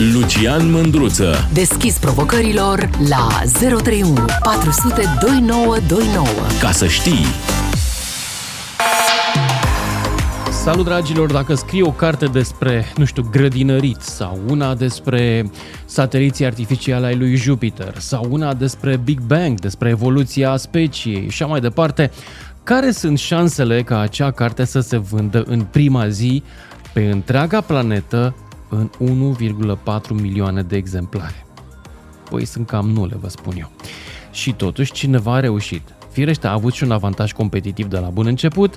Lucian Mândruță. Deschis provocărilor la 031 400 2929. Ca să știi! Salut dragilor, dacă scrii o carte despre, nu știu, grădinărit sau una despre sateliții artificiale ai lui Jupiter sau una despre Big Bang, despre evoluția speciei și așa mai departe, care sunt șansele ca acea carte să se vândă în prima zi pe întreaga planetă în 1,4 milioane de exemplare? Păi sunt cam nule, vă spun eu. Și totuși cineva a reușit. Firește a avut și un avantaj competitiv de la bun început,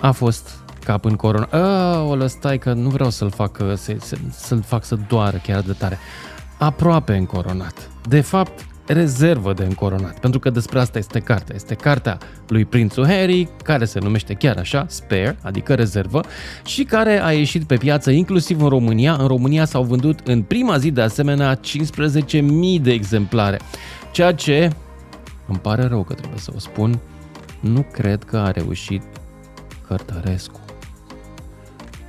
a fost cap în corona. Aolă, stai că nu vreau să-l fac, să, să, să-l fac să doară chiar de tare. Aproape încoronat. De fapt, rezervă de încoronat, pentru că despre asta este cartea. Este cartea lui prințul Harry, care se numește chiar așa, Spare, adică rezervă, și care a ieșit pe piață inclusiv în România. În România s-au vândut în prima zi de asemenea 15.000 de exemplare, ceea ce, îmi pare rău că trebuie să o spun, nu cred că a reușit Cărtărescu.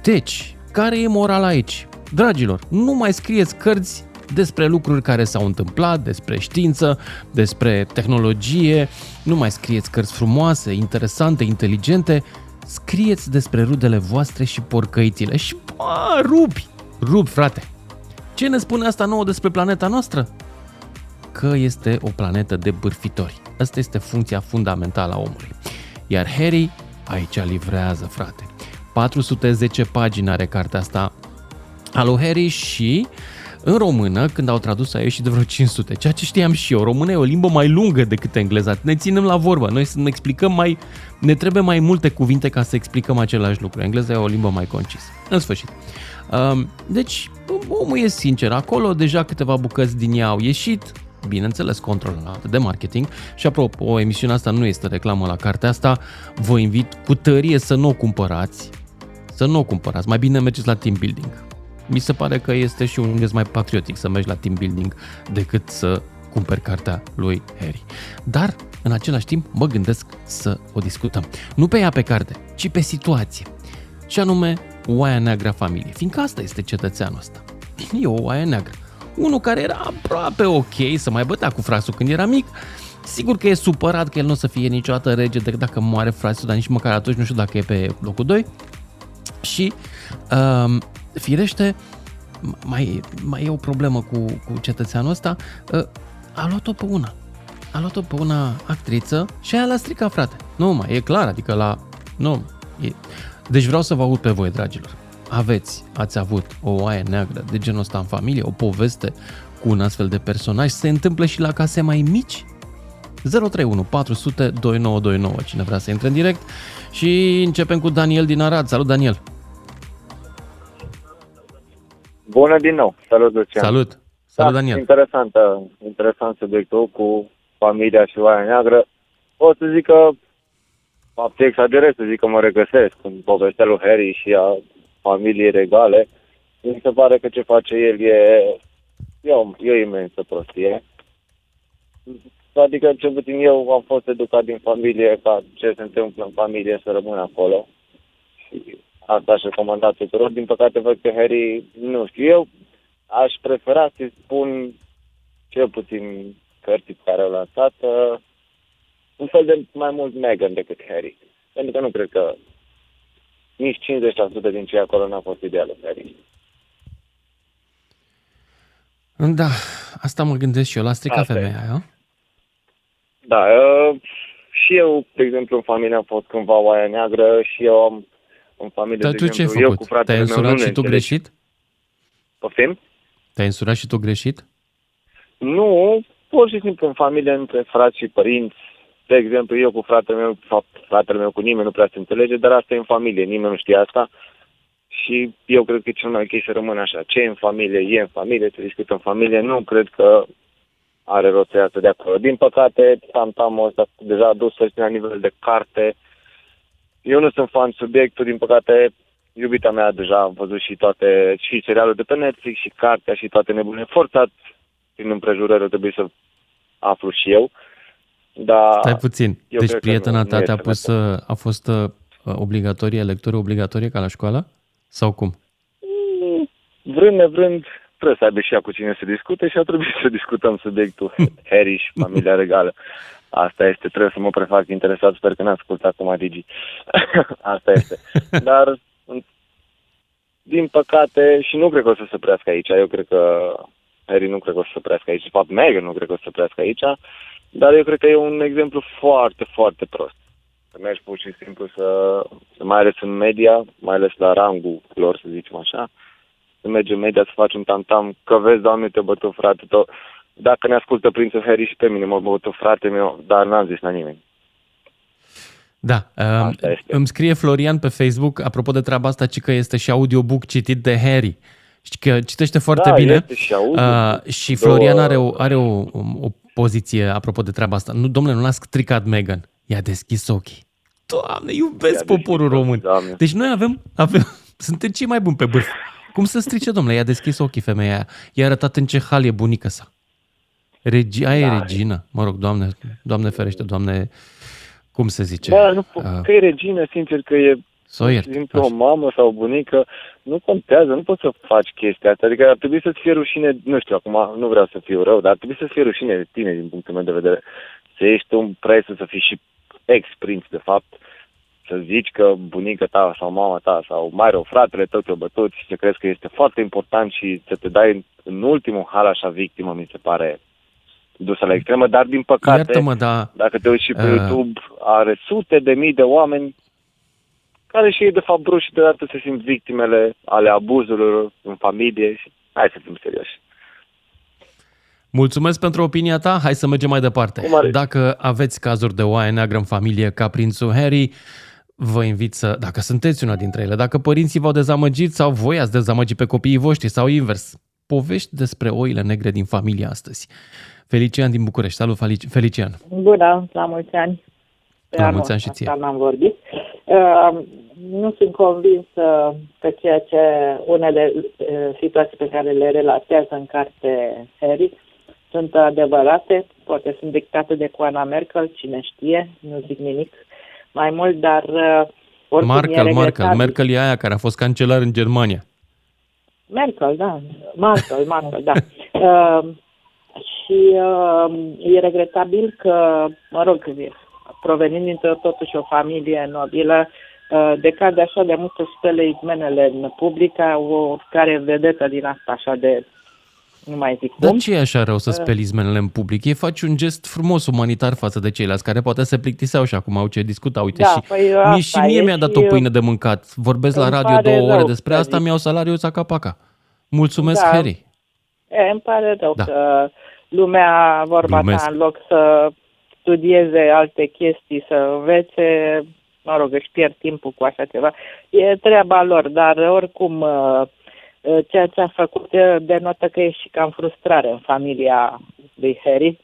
Deci, care e morala aici? Dragilor, nu mai scrieți cărți despre lucruri care s-au întâmplat, despre știință, despre tehnologie, nu mai scrieți cărți frumoase, interesante, inteligente, scrieți despre rudele voastre și porcăițile și bă, rupi, rupi frate. Ce ne spune asta nouă despre planeta noastră? Că este o planetă de bârfitori. Asta este funcția fundamentală a omului. Iar Harry aici livrează, frate. 410 pagini are cartea asta a lui Harry și în română, când au tradus, a ieșit de vreo 500, ceea ce știam și eu. Româna e o limbă mai lungă decât engleza. Ne ținem la vorbă. Noi să ne explicăm mai... Ne trebuie mai multe cuvinte ca să explicăm același lucru. Engleza e o limbă mai concisă. În sfârșit. Um, deci, omul e sincer. Acolo deja câteva bucăți din ea au ieșit, bineînțeles controlată de marketing și apropo, emisiunea asta nu este reclamă la cartea asta, vă invit cu tărie să nu o cumpărați, să nu o cumpărați, mai bine mergeți la team building. Mi se pare că este și un gest mai patriotic să mergi la team building decât să cumperi cartea lui Harry. Dar, în același timp, mă gândesc să o discutăm. Nu pe ea pe carte, ci pe situație. Și anume, oaia neagră familie. Fiindcă asta este cetățeanul ăsta. E o oaie neagră. Unul care era aproape ok să mai bătea cu frasul când era mic, Sigur că e supărat că el nu o să fie niciodată rege decât dacă moare frasul, dar nici măcar atunci nu știu dacă e pe locul 2 și um, firește mai, mai e o problemă cu, cu cetățeanul ăsta, uh, a luat-o pe una. A luat-o pe una actriță și aia l-a stricat, frate. Nu, mai e clar, adică la... Nu, e... Deci vreau să vă aud pe voi, dragilor. Aveți, ați avut o oaie neagră de genul ăsta în familie, o poveste cu un astfel de personaj, se întâmplă și la case mai mici? 031 400 2929, cine vrea să intre în direct. Și începem cu Daniel din Arad. Salut, Daniel! Bună din nou! Salut, Lucian! Salut! Salut, da, Daniel! Interesant, interesant subiectul cu familia și oaia neagră. O să zic că fapte exagerez să zic că mă regăsesc în povestea lui Harry și a familiei regale. Mi se pare că ce face el e, e, o, e o imensă prostie. Adică, cel puțin eu am fost educat din familie ca ce se întâmplă în familie să rămână acolo. Și Asta aș recomanda tuturor. Din păcate văd că Harry, nu știu, eu aș prefera să-i spun cel puțin cărții pe care au lansat, uh, un fel de mai mult Meghan decât Harry. Pentru că nu cred că nici 50% din cei acolo n-a fost idealul Harry. Da, asta mă gândesc și eu, la strica Asta e. femeia aia. Da, uh, și eu, de exemplu, în familie am fost cândva oaia neagră și eu am în familie, Dar de tu ce ai exemplu, eu cu făcut? fratele Te-ai meu nu însurat ne și tu înțelegem. greșit? Poftim? Te-ai însurat și tu greșit? Nu, pur și simplu în familie, între frați și părinți. De exemplu, eu cu fratele meu, de fapt, fratele meu cu nimeni nu prea se înțelege, dar asta e în familie, nimeni nu știe asta. Și eu cred că e cel mai ok să rămână așa. Ce e în familie, e în familie, se discută în familie. Nu cred că are rost să iasă de acolo. Din păcate, tamtamul ăsta deja a dus la nivel de carte. Eu nu sunt fan subiectul, din păcate, iubita mea deja a văzut și toate, și serialul de pe Netflix, și cartea, și toate nebunile. Forțat, prin împrejurări, trebuie să aflu și eu. Dar Stai puțin. eu Deci cred că prietena nu- ta nu te-a este pus, uh, a fost uh, obligatorie, lectură obligatorie ca la școală? Sau cum? vrând nevrând, trebuie să aibă și ea cu cine să discute și a trebuit să discutăm subiectul Harry și familia regală. Asta este, trebuie să mă prefac interesat, sper că n-ați ascultat acum Digi. Asta este. Dar, din păcate, și nu cred că o să se prească aici, eu cred că Harry nu cred că o să se prească aici, de fapt Meghan nu cred că o să se prească aici, dar eu cred că e un exemplu foarte, foarte prost. Să mergi pur și simplu să, să mai ales în media, mai ales la rangul lor, să zicem așa, să mergi în media să faci un tam-tam, că vezi, doamne, te bătu frate, tot. Dacă ne ascultă prințul Harry și pe mine, mă bătu frate meu, dar n-am zis la nimeni. Da, uh, este. îmi scrie Florian pe Facebook, apropo de treaba asta, ci că este și audiobook citit de Harry. Știi că citește foarte Da, bine. este și audio. Uh, și Două- Florian are, o, are o, o poziție apropo de treaba asta. Nu, domnule, nu l-a stricat Megan. I-a deschis ochii. Doamne, iubesc I-a poporul deschis român. ochii, Doamne. Deci noi avem, avem, suntem cei mai buni pe bârf. Cum să strice, domnule? I-a deschis ochii femeia aia. I-a arătat în ce hal e bunica sa. Regi, aia Da. e regină. Mă rog, doamne, doamne ferește, doamne, cum se zice? Da, nu, Uh, că e regină, sincer, că e Să o pur iert. și simplu o Așa. mamă sau o bunică, nu contează, nu poți să faci chestia asta. Adică ar trebui să-ți fie rușine, nu știu, acum nu vreau să fiu rău, dar ar trebui să-ți fie rușine de tine, din punctul meu de vedere. Să ești un preț, să fii și ex-prinț, de fapt, să zici că bunica ta sau mama ta sau mai rău fratele tău te-o bătut și să crezi că este foarte important și să te dai în, în ultimul hal așa victimă, mi se pare dusă la extremă, dar din păcate... Iartă-mă, dar Dacă te uiți și pe Uh. YouTube, are sute de mii de oameni care și ei de fapt bruși și deodată se simt victimele ale abuzurilor în familie și hai să fim serioși. Mulțumesc pentru opinia ta. Hai să mergem mai departe. Cu mare- Dacă aveți cazuri de oaie neagră în familie ca prințul Harry, vă invit să, dacă sunteți una dintre ele, dacă părinții v-au dezamăgit sau voi ați dezamăgit pe copiii voștri sau invers, povești despre oile negre din familie astăzi. Felician din București. Salut, Felici- Felician. Bună, la mulți ani. Pe La anul mulți ani și ăsta ție. n-am vorbit. Uh, nu sunt convins uh, că ceea ce unele uh, situații pe care le relatează în carte Harry sunt adevărate, poate sunt dictate de Coana Merkel, cine știe, nu zic nimic mai mult, dar uh, oricum e Merkel, Merkel. regretabil. Merkel e aia care a fost cancelar în Germania. Merkel, da. Merkel, Merkel, da. Uh, și uh, e regretabil că, mă rog, provenind dintr-o totuși o familie nobilă, uh, decade așa de mult să spele izmenele în public ca o care vedetă din asta așa de nu mai zic Dar cum. ce e așa rău să speli izmenele în public? E faci un gest frumos umanitar față de ceilalți care poate se plictiseau și acum au ce discuta. Uite, Da, și păi mie, asta și mie e mi-a dat și, o pâine de mâncat. Vorbesc la îmi radio pare două ore rău despre să asta, zic. mi-au salariul țaca-paca. Mulțumesc, Da. Harry. E, îmi pare rău Da. că lumea, vorba Glumesc. ta, în loc să studieze alte chestii, să învețe, mă rog, își pierd timpul cu așa ceva. E treaba lor, dar oricum uh, uh, ceea ce a făcut uh, denotă că e și cam frustrare în familia lui Harry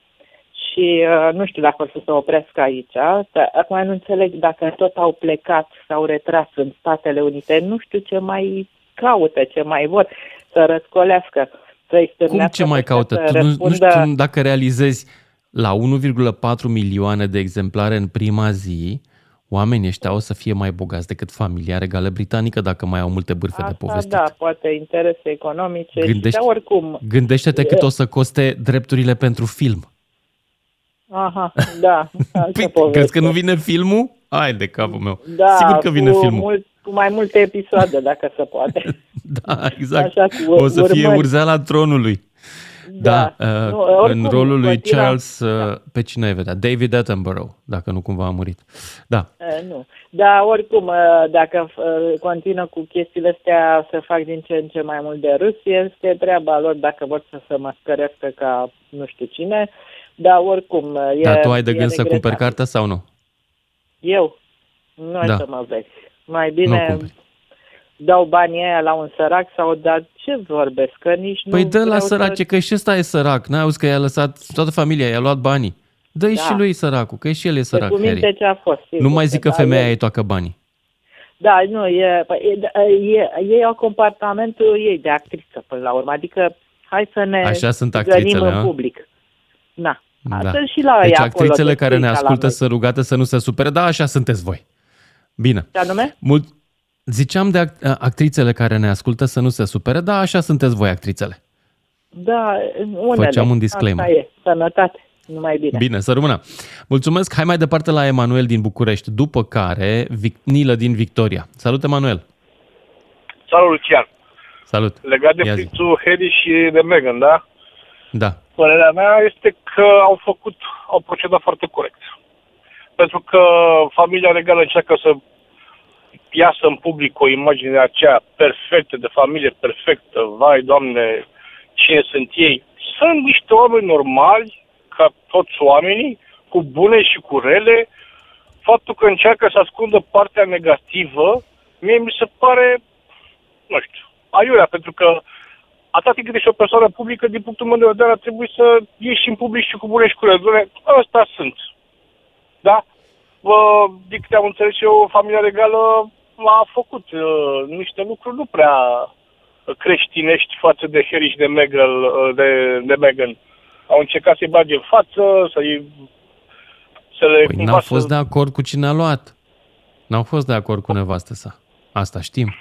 și uh, nu știu dacă o să se oprească aici. Dar acum nu înțeleg dacă tot au plecat, s-au retras în Statele Unite, nu știu ce mai caută, ce mai vor să răscolească. Să-i Cum stârnească ce mai pe caută? să Tu nu, nu răspundă- știu dacă realizezi la 1,4 milioane de exemplare în prima zi, oamenii ăștia o să fie mai bogați decât familia regală britanică dacă mai au multe bârfe de Asta, povestit. da, poate interese economice, Gândești- și, dar oricum, Gândește-te cât o să coste drepturile pentru film. aha, da, altă Păi, poveste. crezi că nu vine filmul? Hai de capul meu. Da, Sigur că vine cu filmul. Mult, cu mai multe episoade, dacă se poate. Da, exact. Așa, cu o să fie urmări. urzeala tronului. Da, Da. uh, Nu, în oricum, rolul lui pătirea- Charles, uh, pe cine ai vedea? David Attenborough, dacă nu cumva a murit. Da, Eh, Nu. Dar oricum, eh, dacă eh, continuă cu chestiile astea să fac din ce în ce mai mult de râs, este treaba lor dacă vor să se măscărească ca nu știu cine. Dar oricum, eh, e dar tu ai de e gând să cumperi regretabil. cartea sau nu? Eu? Nu ai Da. să mă vezi. Mai Nu bine cumperi. dau banii aia la un sărac sau dar ce vorbesc? Că nici Păi nu dă la vreau sărace, că și ăsta e sărac. N-ai auzit că i-a lăsat, toată familia i-a luat banii. Dă-i Da. și lui săracul, că și el e Să, sărac, cu minte Harry. ce a fost. sigur Nu mai zic că da, femeia e- ei toacă banii. Da, nu, e, păi, e, e, ei au comportamentul ei de actriță până la urmă. Adică hai să ne Așa sunt gănim actrițele, în a? public. Na. Da. Sunt și la Deci ei acolo, actrițele de care ne frica la ascultă noi. să rugate să nu se supere, da, așa sunteți voi. Bine. Ce anume? Mult... Ziceam de act- actrițele care ne ascultă să nu se supere, da, așa sunteți voi, actrițele. Da, unele. Făceam un disclaimer. Asta e, sănătate, numai bine. Bine, să rămână. Mulțumesc. Hai mai departe la Emanuel din București, după care Vic- Nilă din Victoria. Salut, Emanuel. Salut, Lucian. Salut. Legat de Ia zi. prințul Harry și de Meghan, da? Da. Părerea mea este că au făcut, au procedat foarte corect. Pentru că familia regală încearcă să iasă în public o imagine aceea perfectă, de familie perfectă, vai, doamne, cine sunt ei. Sunt niște oameni normali, ca toți oamenii, cu bune și cu rele. Faptul că încearcă să ascundă partea negativă, mie mi se pare, nu știu, aiurea, pentru că atât timp cât ești o persoană publică, din punctul meu de vedere, ar trebui să ieși în public și cu bune și cu rele. Doamne, Ăsta sunt. Da? Bă, din câte am înțeles eu, familia regală a făcut uh, niște lucruri nu prea creștinești față de Harry și de Meghan, uh, de, de Meghan. Au încercat să-i bage în față, să-i să le Păi cumva n-au fost să... de acord cu cine a luat. N-au fost de acord cu nevastă sa. Asta știm.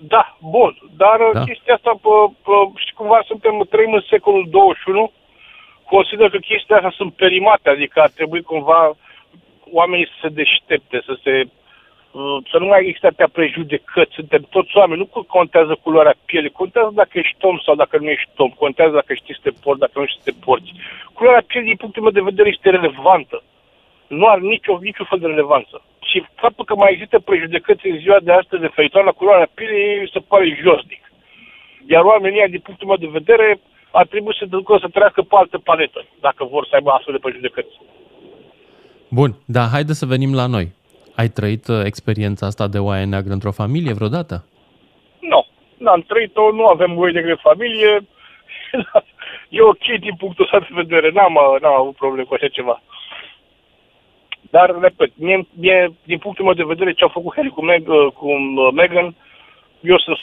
Da, bun, dar Da. da. chestia asta, pă, pă, și cumva suntem, trăim în secolul 21, consider că chestia astea sunt perimate, adică ar trebui cumva oamenii să se deștepte, să se uh, să nu mai există atâtea prejudecăți, suntem toți oameni, nu contează culoarea pielii, contează dacă ești om sau dacă nu ești om, contează dacă știi să te porți, dacă nu știi să te porți. Culoarea pielii, din punctul meu de vedere, este relevantă. Nu are nicio, niciun fel de relevanță. Și faptul că mai există prejudecăți în ziua de astăzi referitor la culoarea pielii, mi se pare josnic. Iar oamenii, ăia, din punctul meu de vedere, ar trebui să ducă să treacă pe altă planetă, dacă vor să aibă astfel de prejudecăți. Bun, dar haide să venim la noi. Ai trăit uh, experiența asta de oaie neagră într-o familie vreodată? Nu, n-am trăit-o, nu avem voie de greu familie. e ok din punctul ăsta de vedere, n-am, n-am avut probleme cu așa ceva. Dar, repet, mie, mie, din punctul meu de vedere, ce au făcut Harry cu, Meg, cu uh, Meghan, eu sunt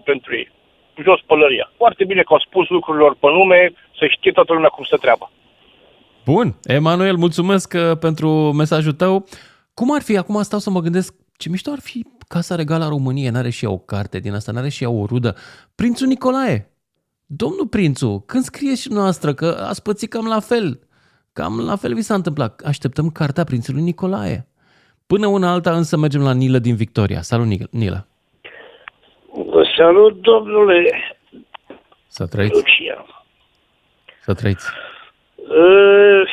100% pentru ei. Jos pălăria. Foarte bine că au spus lucrurilor pe nume, să știe toată lumea cum se treaba. Bun, Emanuel, mulțumesc uh, pentru mesajul tău. Cum ar fi, acum stau să mă gândesc, ce mișto ar fi Casa Regală a României, n-are și ea o carte din asta, n-are și ea o rudă. Prințul Nicolae, domnul prințu, când scrieți și noastră că ați pățit cam la fel, cam la fel vi s-a întâmplat, așteptăm cartea prințului Nicolae. Până una alta însă mergem la Nilă din Victoria. Salut, Nil- Nilă. Vă salut, domnule Să trăiți, Lucian. să trăiți. Uh,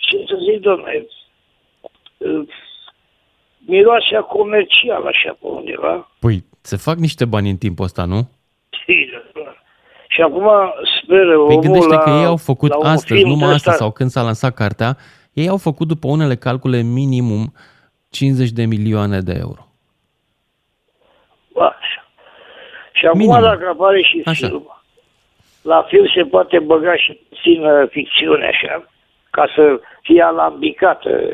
Ce să zic, domnule? Uh, Miroase a comercial așa pe undeva. Păi, se fac niște bani în timpul ăsta, nu? Și acum speră Păi omul gândește la, că ei au făcut la un astăzi, film numai de astăzi ăsta. sau când s-a lansat cartea, ei au făcut după unele calcule minimum 50 de milioane de euro. Ba, așa. Și acum Minimum. dacă apare și Așa. film, la film se poate băga și puțin uh, ficțiune așa, ca să fie alambicată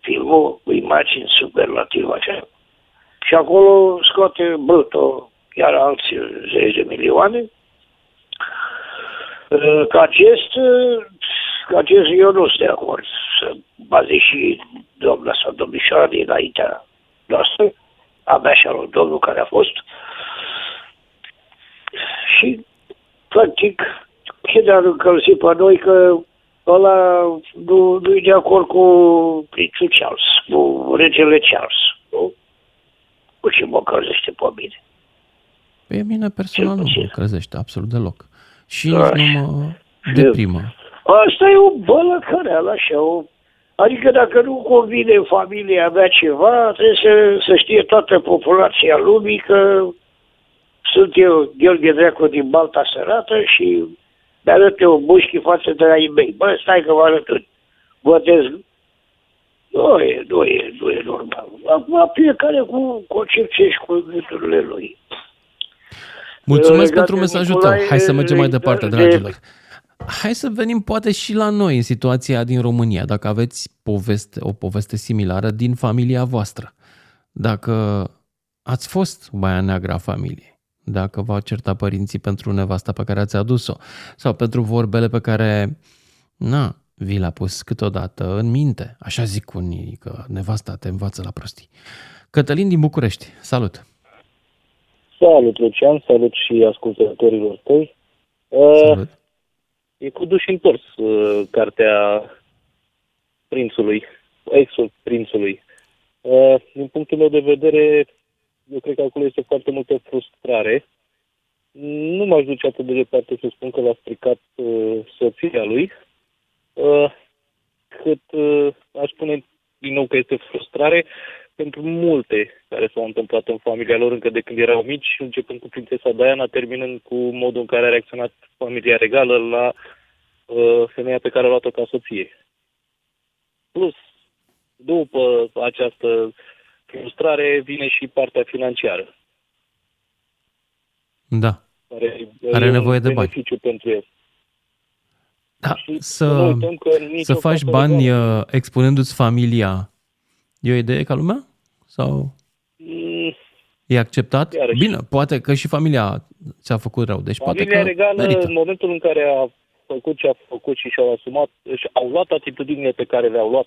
filmul cu imagini superlativ așa. Și acolo scoate bruto chiar alți zeci de milioane. Uh, Ca acest, uh, ca acest eu nu sunt de acord să baze și doamna sau domnișoara dinaintea noastră, a mea și al domnul care a fost. Și, practic, ce ne-ar încălzi pe noi că ăla nu, nu e de acord cu prințul Charles, cu regele Charles. Nu? Cu ce mă încălzește pe mine? Pe mine personal nu puțin. mă crezește absolut deloc. Și Da. nici nu mă deprimă. Asta e o bălăcăreală, așa, o... Adică dacă nu convine în familia mea ceva, trebuie să, să știe toată populația lumii că sunt eu, Gheorghe Dreacu din Balta Sărată și mi arăt eu mușchi față de ai mei. Bă, stai că vă arăt un botez. Nu e, nu e, nu e normal. Acum fiecare cu concepție și cu gândurile lui. Mulțumesc Legat pentru de mesajul tău. Nicolae, Hai să mergem mai legat departe, de- dragilor. Hai să venim poate și la noi în situația din România, dacă aveți poveste, o poveste similară din familia voastră. Dacă ați fost baia neagră a familiei, dacă v-au certat părinții pentru nevasta pe care ați adus-o sau pentru vorbele pe care, na, vi le-a pus câteodată în minte. Așa zic unii că nevasta te învață la prostii. Cătălin din București, salut! Salut, Lucian, salut și ascultătorilor tăi. Să Uh, văd. e cu duș întors uh, cartea prințului, exul prințului. Uh, din punctul meu de vedere, eu cred că acolo este foarte multă frustrare. Nu m-aș duce atât de departe să spun că l-a stricat uh, soția lui, uh, cât uh, aș spune din nou că este frustrare pentru multe care s-au întâmplat în familia lor încă de când erau mici, începând cu prințesa Diana, terminând cu modul în care a reacționat familia regală la uh, femeia pe care a luat-o ca soție. Plus, după această frustrare vine și partea financiară, Da. care Are e nevoie un de bani. beneficiu pentru el. Da, Și să, nu uităm că nicio să faci casă bani regală- uh, expunându-ți familia, e o idee ca lumea? Sau Mm, e acceptat? Iarăși. Bine, poate că și familia ți-a făcut rău, deci Familia poate că regală, merită. în momentul în care a făcut ce a făcut și și-au asumat, și au luat atitudinile pe care le-au luat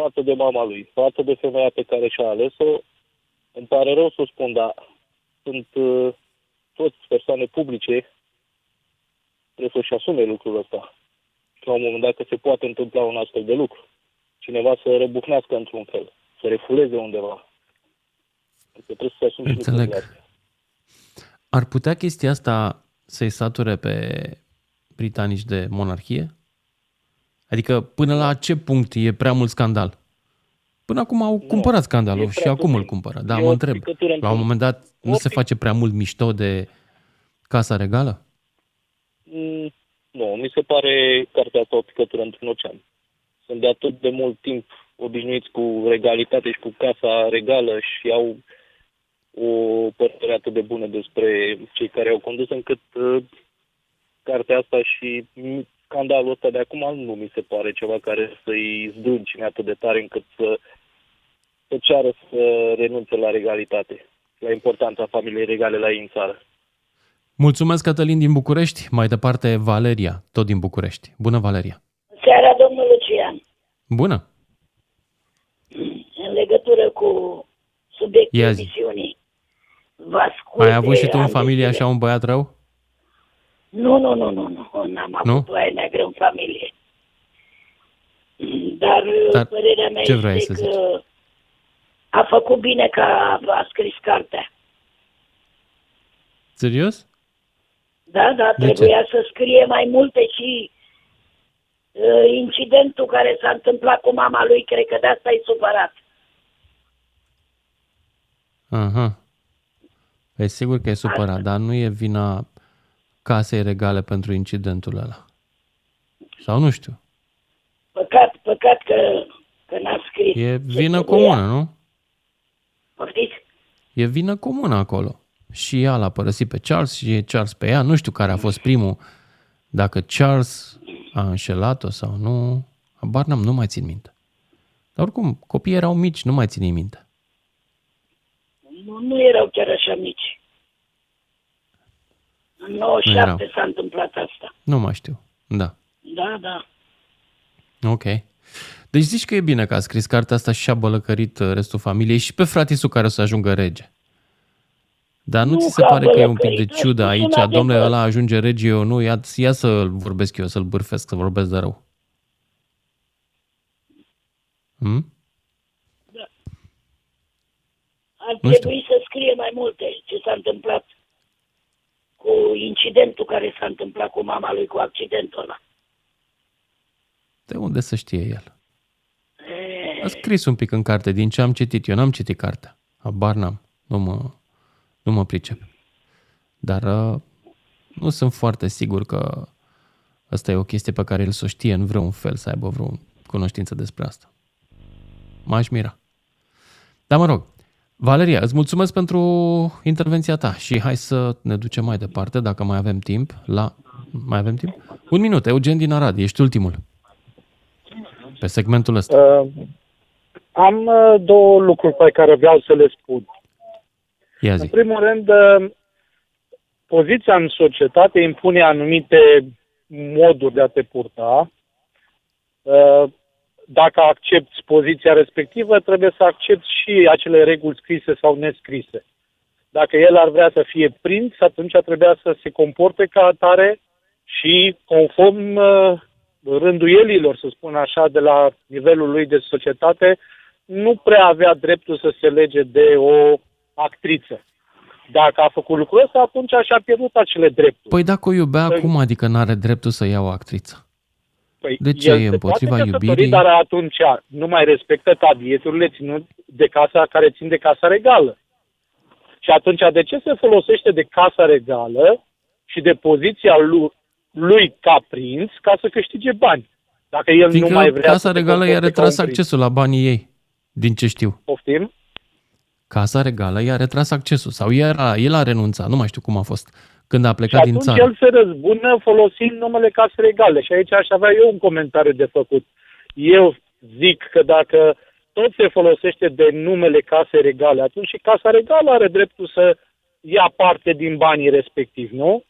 față de mama lui, față de femeia pe care și-a ales-o, îmi pare rău să o spun, dar sunt uh, toți persoane publice, trebuie să-și asume lucrul ăsta. Și la un moment dat că se poate întâmpla un astfel de lucru. Cineva să răbucnească într-un fel, să refuleze undeva. Adică trebuie să se asume și Înțeleg. lucrurile astea. Ar putea chestia asta să-i sature pe britanici de monarhie? Adică până la ce punct e prea mult scandal? Până acum au cumpărat scandalul e și prea acum îl puțin. cumpără. Da, E mă o întreb. picătură La un într-un- moment dat nu o se pic- face prea mult mișto de Casa Regală? Mm, Nu, mi se pare cartea asta o picătură într-un ocean. Sunt de atât de mult timp obișnuiți cu regalitate și cu casa regală și au o părere atât de bună despre cei care au condus, încât uh, cartea asta și mm, scandalul ăsta de acum nu mi se pare ceva care să-i zdâncine atât de tare încât să, să ceară să renunțe la regalitate, la importanța familiei regale la ei în țară. Mulțumesc, Cătălin din București. Mai departe, Valeria, tot din București. Bună, Valeria. Seara, domnul Lucian, Bună. în legătură cu subiectul Ia zi. emisiunii, vă ascult Ai avut de și tu în ani de familie zile. așa un băiat rău? Nu, nu, nu, nu, nu, n-am avut Nu? oaie neagră în familie. Dar, Dar părerea mea ce vrei este să că a făcut bine că a, a scris cartea. Serios? Da, da, De ce? trebuia să scrie mai multe și uh, incidentul care s-a întâmplat cu mama lui, cred că de asta e supărat. Aha. E sigur că e supărat, dar nu e vina casei regale pentru incidentul ăla. Sau nu știu. Păcat, păcat că, că n-a scris. E ce vină trebuia. comună, nu? Poftiți? E vină comună acolo. Și ea l-a părăsit pe Charles și e Charles pe ea. Nu știu care a fost primul. Dacă Charles a înșelat-o sau nu. Habar n-am, nu mai țin minte. Dar oricum, copiii erau mici, nu mai țin minte. Nu, nu erau chiar așa mici. În 97 erau. s-a întâmplat asta. Nu mai știu. Da. Da, da. Ok. Deci zici că e bine că a scris cartea asta și și-a bălăcărit uh, restul familiei și pe fratisul care o să ajungă rege. Dar nu, Nu ți se că a pare că e un pic de bălăcărit, a ciudă spus un aici? adevăr. Domnule, ăla ajunge rege, eu nu, ia, ia să vorbesc eu, să-l bârfesc, să vorbesc de rău. Hmm? Ar Nu trebui să scrie mai multe ce s-a întâmplat cu incidentul care s-a întâmplat cu mama lui, cu accidentul ăla. De unde să știe el? E, A scris un pic în carte, din ce am citit. Eu n-am citit cartea. Habar n-am. Nu mă, nu mă pricep. Dar uh, nu sunt foarte sigur că asta e o chestie pe care el să o știe în vreun fel, să aibă vreo cunoștință despre asta. M-aș mira. Dar mă rog, Valeria, îți mulțumesc pentru intervenția ta și hai să ne ducem mai departe, dacă mai avem timp, la... Mai avem timp? Un minut, Eugen din Arad, ești ultimul. Pe segmentul ăsta. Uh, am uh, două lucruri pe care vreau să le spun. Ia În zi. primul rând, uh, poziția în societate impune anumite moduri de a te purta. Uh, Dacă accepti poziția respectivă, trebuie să accepti și acele reguli scrise sau nescrise. Dacă el ar vrea să fie prinț, atunci trebuia să se comporte ca atare și conform uh, rânduielilor, să spun așa, de la nivelul lui de societate, nu prea avea dreptul să se lege de o actriță. Dacă a făcut lucrul ăsta, atunci și-a pierdut acele drepturi. Păi dacă o iubea, Păi- cum adică n-are dreptul să ia o actriță? Păi, De ce? el E se împotriva poate căsători, iubirii? Dar atunci nu mai respectă tabieturile ținut de casa care țin de casa regală. Și atunci de ce se folosește de casa regală și de poziția lui, lui ca prinț ca să câștige bani? Dacă el Fiindcă nu mai vrea Casa să se Regală i-a comporte ca retras un prinț. accesul la banii ei, din ce știu. Poftim? Casa Regală i-a retras accesul sau era, el a renunțat, nu mai știu cum a fost, când a Și plecat din atunci țară. el se răzbună folosind numele case regale. Și aici aș avea eu un comentariu de făcut. Eu zic că dacă tot se folosește de numele case regale, atunci și casa regală are dreptul să ia parte din banii respectivi, nu?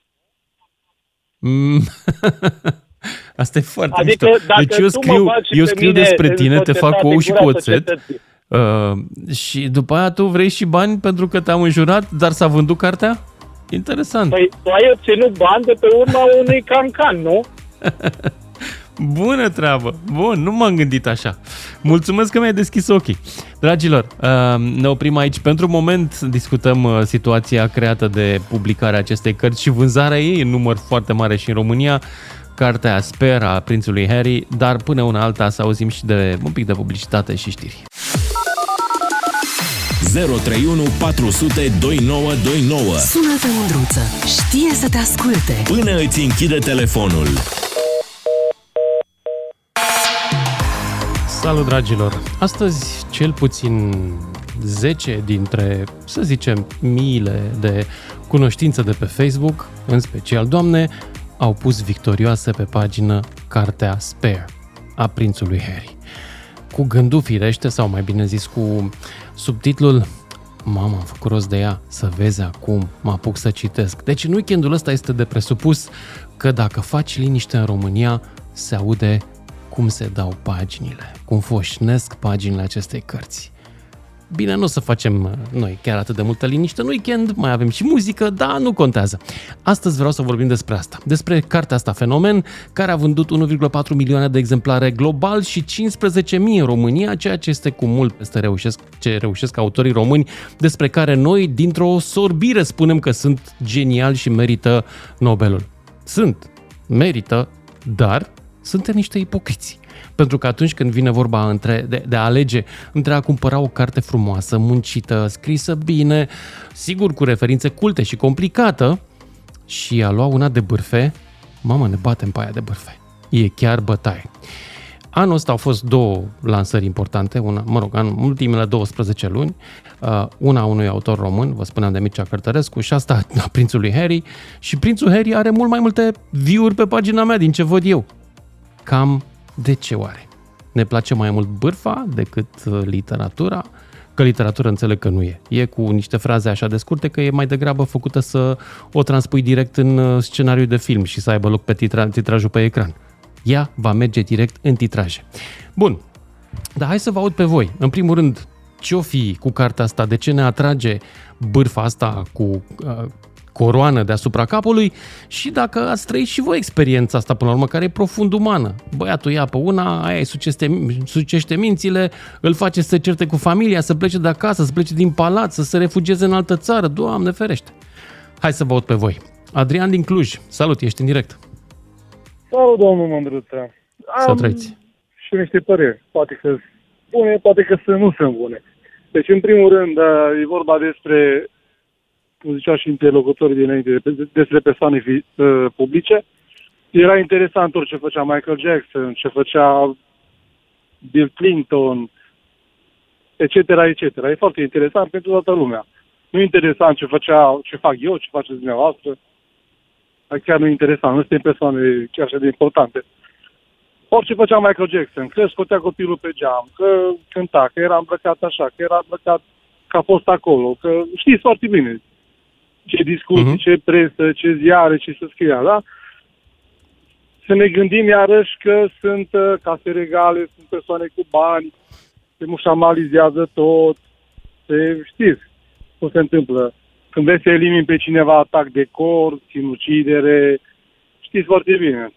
Mm. Asta e foarte Adică mișto. dacă Deci eu tu mă scriu, bagi eu pe scriu mine despre în tine, te fac societate, ou și gura cu oțet societății. uh, și după aia tu vrei și bani pentru că te-am înjurat, dar s-a vândut cartea? Interesant. Păi tu ai obținut bani de pe urma unui cancan, nu? Bună treabă! Bun, nu m-am gândit așa. Mulțumesc că mi-ai deschis ochii. Dragilor, uh, ne oprim aici. Pentru moment discutăm uh, situația creată de publicarea acestei cărți și vânzarea ei în număr foarte mare și în România. Cartea Sper a prințului Harry, dar până una alta să auzim și de un pic de publicitate și știri. 031 400 2929 Sună-te, Mândruță. Știe să te asculte. Până îți închide telefonul. Salut, dragilor! Astăzi, cel puțin 10 dintre, să zicem, miile de cunoștințe de pe Facebook, în special doamne, au pus victorioase pe pagină cartea Spare a prințului Harry. Cu gândul firește, sau mai bine zis cu subtitlul Mama, am făcut rost de ea, să vezi acum, mă apuc să citesc. Deci în weekendul ăsta este de presupus că dacă faci liniște în România, se aude cum se dau paginile, cum foșnesc paginile acestei cărți. Bine, nu o să facem uh, noi chiar atât de multă liniște în weekend, mai avem și muzică, dar nu contează. Astăzi vreau să vorbim despre asta, despre cartea asta Fenomen, care a vândut 1,4 milioane de exemplare global și 15.000 în România, ceea ce este cu mult peste reușesc, ce reușesc autorii români, despre care noi, dintr-o sorbire, spunem că sunt geniali și merită Nobelul. Sunt, merită, dar suntem niște ipocriți. Pentru că atunci când vine vorba între, de, de a alege între a cumpăra o carte frumoasă, muncită, scrisă bine, sigur cu referințe culte și complicată, și a lua una de bârfe, mamă, ne batem pe aia de bârfe. E chiar bătaie. Anul ăsta au fost două lansări importante, una, mă rog, în ultimele 12 luni, uh, una a unui autor român, vă spuneam de Mircea Cărtărescu, și asta a prințului Harry, și prințul Harry are mult mai multe view-uri pe pagina mea din ce văd eu. Cam de ce oare? Ne place mai mult bârfa decât uh, literatura? Că literatură înțeleg că nu e. E cu niște fraze așa de scurte că e mai degrabă făcută să o transpui direct în uh, scenariu de film și să aibă loc pe titra- titrajul pe ecran. Ea va merge direct în titraje. Bun, dar hai să vă aud pe voi. În primul rând, ce-o fi cu cartea asta? De ce ne atrage bârfa asta cu uh, coroană deasupra capului și dacă ați trăit și voi experiența asta până la urmă, care e profund umană. Băiatul ia pe una, aia îi sucește, sucește mințile, îl face să se certe cu familia, să plece de acasă, să plece din palat, să se refugieze în altă țară. Doamne ferește! Hai să vă aud pe voi. Adrian din Cluj, salut, ești în direct. Salut, domnul Mândruță. Să trăiți. și niște păreri. Poate că sunt bune, poate că sunt, nu sunt bune. Deci, în primul rând, e vorba despre, cum zicea și interlocutorii dinainte, despre persoane fi, uh, publice. Era interesant orice făcea Michael Jackson, ce făcea Bill Clinton, etc., etc. E foarte interesant pentru toată lumea. Nu e interesant ce, făcea, ce fac eu, ce faceți dumneavoastră. Chiar nu e interesant, nu suntem persoane chiar așa de importante orice făcea Michael Jackson, că scotea copilul pe geam, că cânta, că era îmbrăcat așa, că era îmbrăcat că a fost acolo, că știți foarte bine ce discuții, uh-huh. ce presă, ce ziare, ce se scria, da? Să ne gândim iarăși că sunt uh, case regale, sunt persoane cu bani, se mușamalizează tot, se știți cum se întâmplă. când vrei să elimini pe cineva atac de cor, sinucidere, știți foarte bine.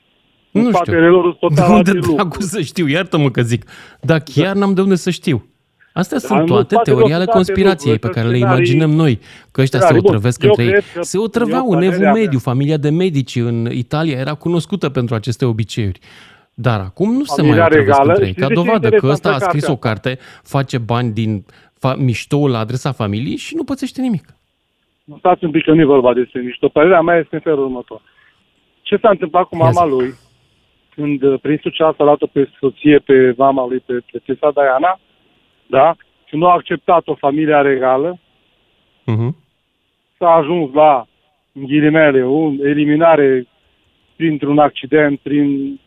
Nu În știu. spatele lor sunt total De alte unde lucruri. dracu să știu? Iartă-mă că zic. Dar chiar n-am de unde să știu. Astea Da, sunt în toate spatele teorii ale sunt alte conspirației pe lucruri, care le scenarii- imaginăm noi. Că ăștia se scenarii. Bun, otrăvesc eu între ei. cred că- Se otrăveau eu, în evul părerea mea- mediu. Familia de medici în Italia era cunoscută pentru aceste obiceiuri. Dar acum nu se mai Familia otrăvesc regală, între ei. știți Ca de ce e dovadă că interesantă ăsta a scris cartea o carte, face bani din fa- miștoul la adresa familiei și nu pățește nimic. Nu stați un pic că nu e vorba despre mișto. Părerea mea este în felul următor. Ce s-a întâmplat cu mama lui când uh, prințul Charles a luat-o pe soție pe mama lui, pe prințesa Diana, da? Și nu a acceptat-o familia regală, Uh-huh. s-a ajuns la, în ghilimele, o eliminare printr-un accident, prin...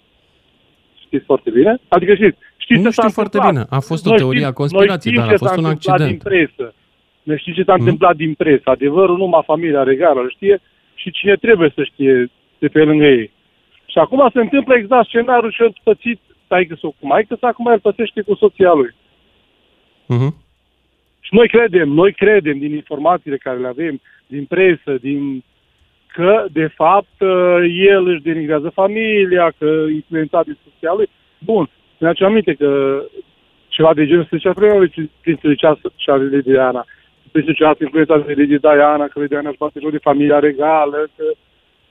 Știți foarte bine? Adică știți, știți Nu ce s-a știu foarte întâmplat. bine. A fost o Noi teorie a știm- conspirației, noi dar știm a ce fost s-a un întâmplat accident. din presă. Noi știm ce s-a Mhm. întâmplat din presă. Adevărul numai familia regală îl știe și cine trebuie să știe de pe lângă ei. Și acum se întâmplă exact scenariul și el pățit taică sau cu maică să acum el pățește cu soția lui. Uh-huh. Și noi credem, noi credem din informațiile care le avem, din presă, din că, de fapt, uh, el își denigrează familia, că influențat de soția lui. Bun, mi aduce aminte că ceva de genul se zicea primul lui Prințului Charles de Diana. Prințul Charles influențat de Lady Diana, că Lady Diana își bate joc de familia regală, că...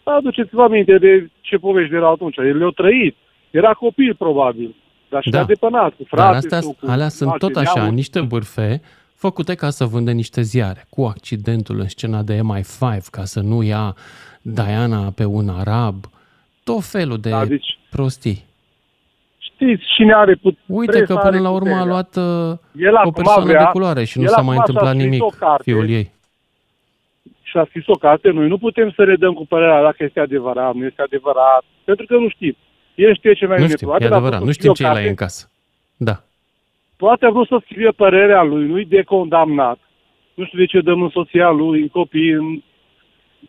Aduceți-vă aminte de ce povești erau atunci. El le-a trăit. Era copil, probabil. Dar și Da. da. depănat cu Dar frate astea, sau cu alea sunt alte tot așa, neamuri. niște bârfe făcute ca să vândă niște ziare, cu accidentul în scena de MI5, ca să nu ia Diana pe un arab, tot felul de Da, deci- prostii. Știți, cine are put- Uite presa că are până la urmă a puterea. luat uh, El o acum persoană vrea- de culoare și nu el s-a acum mai și-a întâmplat scris nimic, o carte. fiul ei. și a scris o carte, noi nu putem să redăm cu părerea dacă este adevărat, nu este adevărat, pentru că nu știm. El știe ce mai Nu bine. știm, Poate e a vrut adevărat, să nu scrie știm o ce e la ei carte, în casă. Da. Poate a vrut să scrie părerea lui, nu-i de condamnat. Nu știu de ce dăm în soția lui, în copii, în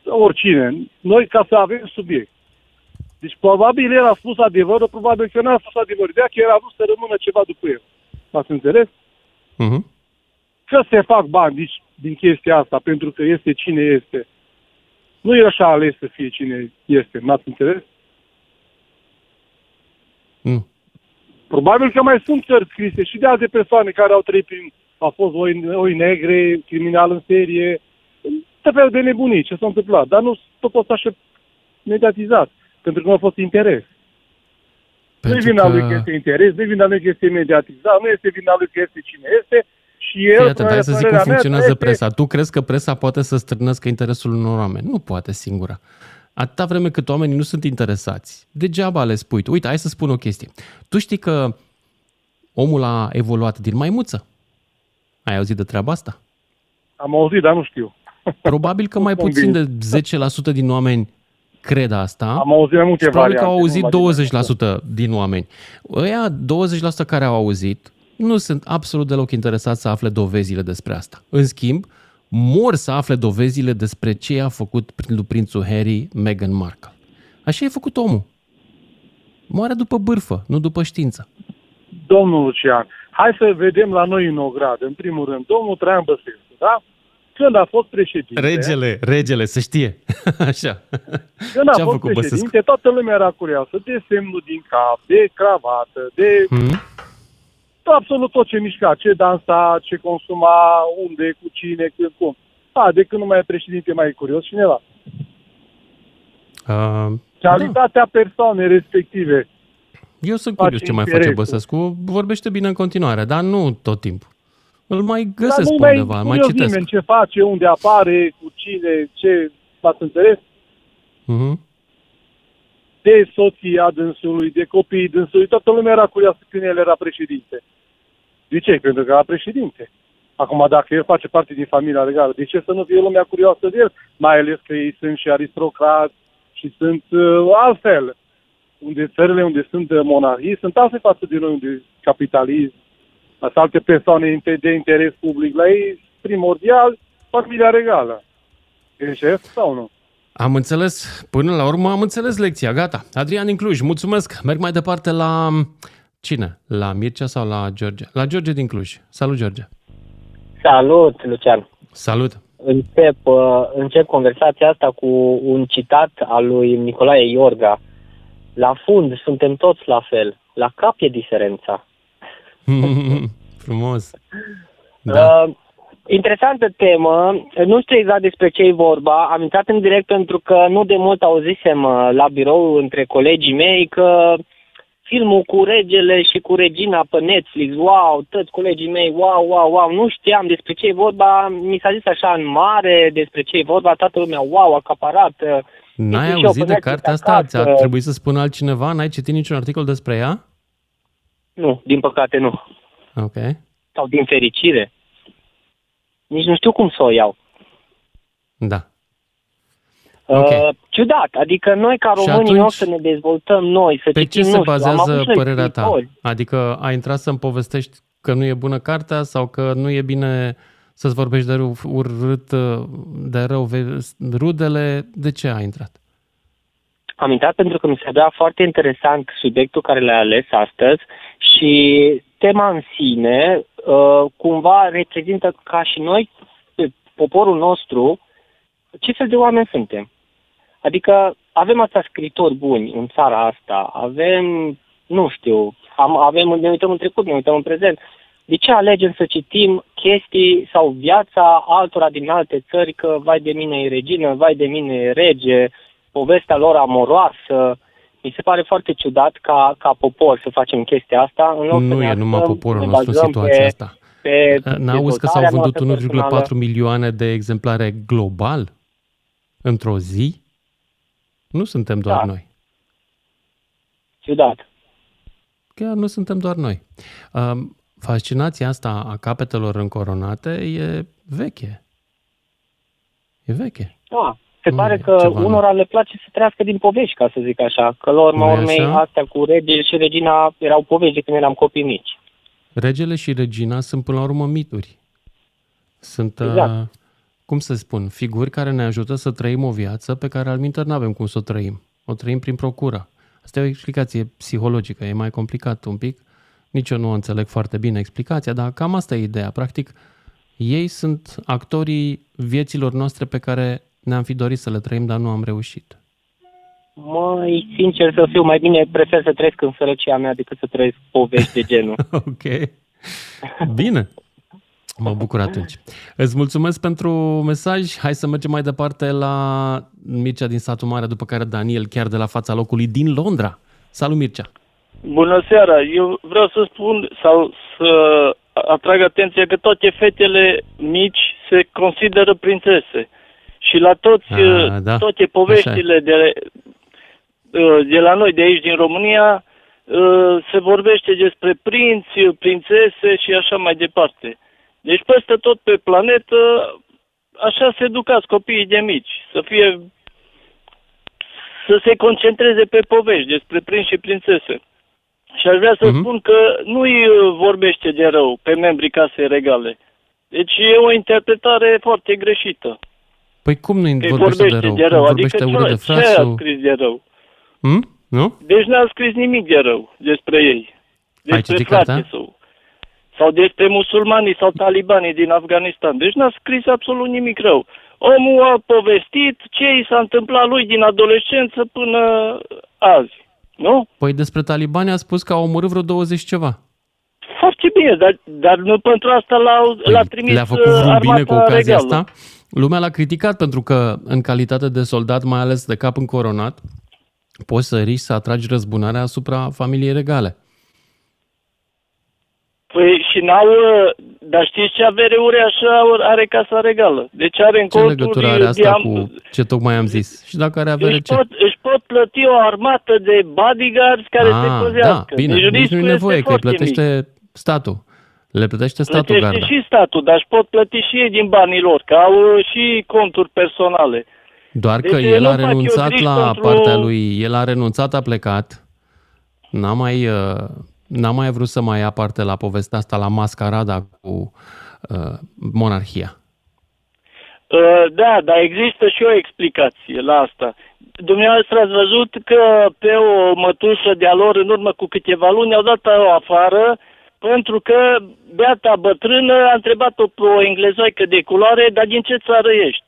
oricine. Noi ca să avem subiect. Deci probabil el a spus adevărul, probabil că n-a spus adevărul. De că el a vrut să rămână ceva după el. Ați înțeles? Uh-huh. că se fac bani deci, din chestia asta, pentru că este cine este. Nu e așa ales să fie cine este, n-ați înțeles? Nu. Probabil că mai sunt cărți scrise și de alte persoane care au trăit prin, au fost oi, oi negre, criminal în serie, tot felul de nebunii, ce s-a întâmplat. Dar nu tot fost așa mediatizat, pentru că nu a fost interes. Nu e Pentru vina că- lui că este interes, nu e vina lui că este mediatizat, nu este vina lui că este cine este și el, Fii atent, hai să zic cum părerea mea, funcționează trăiește- presa. Tu crezi că presa poate să strânească interesul unor oameni? Nu poate singura. Atâta vreme cât oamenii nu sunt interesați, degeaba le spui. Uite, hai să spun o chestie. Tu știi că omul a evoluat din maimuță? Ai auzit de treaba asta? Am auzit, dar nu știu. Probabil că mai puțin de 10% din oameni cred asta. Am auzit mai multe și probabil că au variante, auzit nu 20% din oameni. Ăia 20% care au auzit nu sunt absolut deloc interesați să afle dovezile despre asta. În schimb, mor să afle dovezile despre ce a făcut prin- lui prințul Harry Meghan Markle. Așa e făcut omul. Moare după bârfă, nu după știință. Domnul Lucian, hai să vedem la noi în Ograd, în primul rând, domnul Traian Băsescu, da? Când a fost președinte, Regele, regele, să știe. Așa. când a Ce-a fost făcut președinte, Băsescu? toată lumea era curioasă de semnul din cap, de cravată, de Hmm? Absolut tot ce mișca, ce dansa, ce consuma, unde, cu cine, când, cum. A, de când nu mai e președinte, mai e curios cineva. Uh, Calitatea persoanei respective. Eu sunt Face curios ce mai face interesul. Băsescu. Vorbește bine în continuare, dar nu tot timpul. Îl mai Dar găsesc nu pe mai undeva, îl mai curios citesc. nimeni ce face, unde apare, cu cine, ce, m-ați înțeles? Mhm. De soția dânsului, de copiii dânsului, toată lumea era curioasă când el era președinte. De ce? Pentru că era președinte. Acum, dacă el face parte din familia regală, de ce să nu fie lumea curioasă de el? Mai ales că ei sunt și aristocrați și sunt uh, altfel. Unde țările unde sunt uh, monarhii sunt altfel față de noi, unde capitalism, sunt alte persoane inte- de interes public. La ei, primordial, familia regală. Greșesc sau nu? Am înțeles, până la urmă am înțeles lecția, gata. Adrian din Cluj, mulțumesc. Merg mai departe la cine? La Mircea sau la George? La George din Cluj. Salut, George. Salut, Lucian. Salut. încep, uh, încep conversația asta cu un citat al lui Nicolae Iorga. La fund suntem toți la fel, la cap e diferența. Frumos. Da. Uh, interesantă temă, nu știu exact despre ce e vorba, am intrat în direct pentru că nu de mult auzisem uh, la birou între colegii mei că filmul cu regele și cu regina pe Netflix, wow, toți colegii mei, wow, wow, wow, nu știam despre ce e vorba, mi s-a zis așa în mare despre ce e vorba, toată lumea, wow, acaparat. uh, N-ai și eu auzit pe de Netflix cartea asta? acasă. Ți-ar trebui să spună altcineva? N-ai citit niciun articol despre ea? Nu, din păcate nu. Ok. Sau din fericire. Nici nu știu cum să o iau. Da. Uh, ciudat, adică noi ca Și români nu atunci, să ne dezvoltăm noi, să Pe citim, ce se nu știu, am bazează avut și noi părerea ta? scriitori. Adică ai intrat să-mi povestești că nu e bună cartea sau că nu e bine să-ți vorbești de rău, urât, de rău ve- rudele? De ce ai intrat? Am intrat pentru că mi se părea foarte interesant subiectul care l-ai ales astăzi și tema în sine uh, cumva reprezintă ca și noi, pe poporul nostru, ce fel de oameni suntem. Adică avem atâția scritori buni în țara asta, avem, nu știu, am, avem, ne uităm în trecut, ne uităm în prezent. De ce alegem să citim chestii sau viața altora din alte țări că vai de mine e regină, vai de mine e rege, povestea lor amoroasă. Mi se pare foarte ciudat ca, ca popor să facem chestia asta. În loc să Nu ne e numai axăm, poporul ne nostru în bazăm situația pe, asta. Pe N-auzi că s-au dezvoltarea vândut noastră 1,4 personală. milioane de exemplare global într-o zi? Nu suntem doar Da. noi. Ciudat. Chiar nu suntem doar noi. Um, Fascinația asta a capetelor încoronate e veche. E veche. Da, se Nu pare e că ceva nou. unora le place să trăiască din povești, ca să zic așa. Că la urma Nu-i urmei, așa? astea cu regele și regina erau povești de când eram copii mici. Regele și regina sunt până la urmă mituri. Sunt, Exact. uh, cum să spun, figuri care ne ajută să trăim o viață pe care al minter nu avem cum să o trăim. O trăim prin procură. Asta e o explicație psihologică, e mai complicat un pic. Nici eu nu înțeleg foarte bine explicația, dar cam asta e ideea. Practic, ei sunt actorii vieților noastre pe care ne-am fi dorit să le trăim, dar nu am reușit. Mai sincer să fiu, mai bine prefer să trăiesc în sărăcia mea decât să trăiesc povești de genul. ok. Bine. Mă bucur atunci. Îți mulțumesc pentru mesaj. Hai să mergem mai departe la Mircea din satul mare, după care Daniel, chiar de la fața locului din Londra. Salut, Mircea! Bună seara! Eu vreau să spun sau să atrag atenția că toate fetele mici se consideră prințese. Și la toți, A, da. toate poveștile de, de la noi, de aici, din România, se vorbește despre prinți, prințese și așa mai departe. Deci peste tot pe planetă, așa se educați copiii de mici, să fie să se concentreze pe povești despre prinți și prințese. Și aș vrea să Mhm. spun că nu îi uh, vorbește de rău pe membrii casei regale. Deci e o interpretare foarte greșită. Păi cum nu Că îi vorbește de rău? Cum vorbește Adică urât de ce, ce a frasul? scris de rău? Hmm? Nu? Deci n-a scris nimic de rău despre ei. Despre citit frate cartea? sau, sau despre musulmanii sau talibanii din Afganistan. Deci n-a scris absolut nimic rău. Omul a povestit ce i s-a întâmplat lui din adolescență până azi. Nu? Păi despre talibani a spus că au omorât vreo 20 ceva. Foarte bine, dar, dar nu pentru asta l-au, l-a trimis Păi, Le-a făcut uh, vreun bine armata cu ocazia regală. asta? Lumea l-a criticat pentru că, în calitate de soldat, mai ales de cap încoronat, poți să riști să atragi răzbunarea asupra familiei regale. Păi și n-au, uh, dar știți ce avere uriașă are Casa Regală? Deci are în Ce conturi legătură are asta diam- cu ce tocmai am zis? Și dacă are avere își ce? pot, își pot plăti o armată de bodyguards care ah, se da, păzească. bine, deci nici riscul nu e este nevoie, că îi foarte mic. plătește statul. Le plătește statul Plătește garda. și statul, dar își pot plăti și ei din banii lor, că au uh, și conturi personale. Doar Deci că eu el nu a fac eu renunțat griji la pentru- partea lui, el a renunțat, a plecat, n-a mai, uh, n-a mai vrut să mai ia parte la povestea asta, la mascarada cu uh, monarhia. Uh, Da, dar există și o explicație la asta. Dumneavoastră ați văzut că pe o mătușă de-a lor în urmă cu câteva luni au dat-o afară Pentru că beata bătrână a întrebat-o pe o englezoică de culoare, dar din ce țară ești?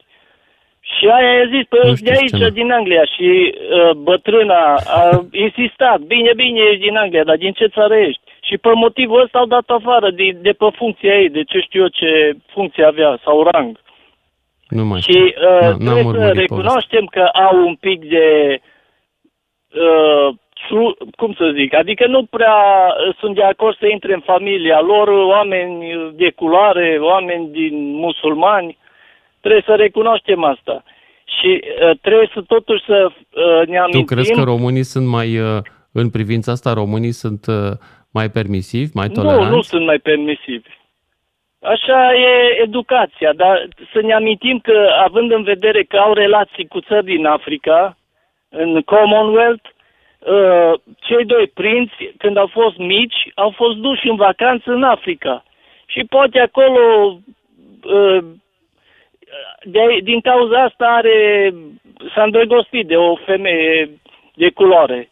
Și aia a zis, Nu păi știu de aici, ce- din Anglia. Și uh, bătrâna a insistat, bine, bine, ești din Anglia, dar din ce țară ești? Și pe motivul ăsta au dat afară de, de pe funcția ei, de ce știu eu ce funcție avea sau rang. Nu mai Și știu. uh, Na- n-am trebuie să urmărit recunoaștem că au un pic de... Uh, su, cum să zic, adică nu prea uh, sunt de acord să intre în familia lor oameni de culoare, oameni din musulmani. Trebuie să recunoaștem asta. Și uh, trebuie să totuși să uh, ne Tu amintim... crezi că românii sunt mai, uh, în privința asta, românii sunt uh, mai permisivi, mai toleranți? Nu, nu sunt mai permisivi. Așa e educația, dar să ne amintim că, având în vedere că au relații cu țări din Africa, în Commonwealth, uh, cei doi prinți, când au fost mici, au fost duși în vacanță în Africa. Și poate acolo, uh, de, din cauza asta, are, s-a îndrăgostit de o femeie de culoare.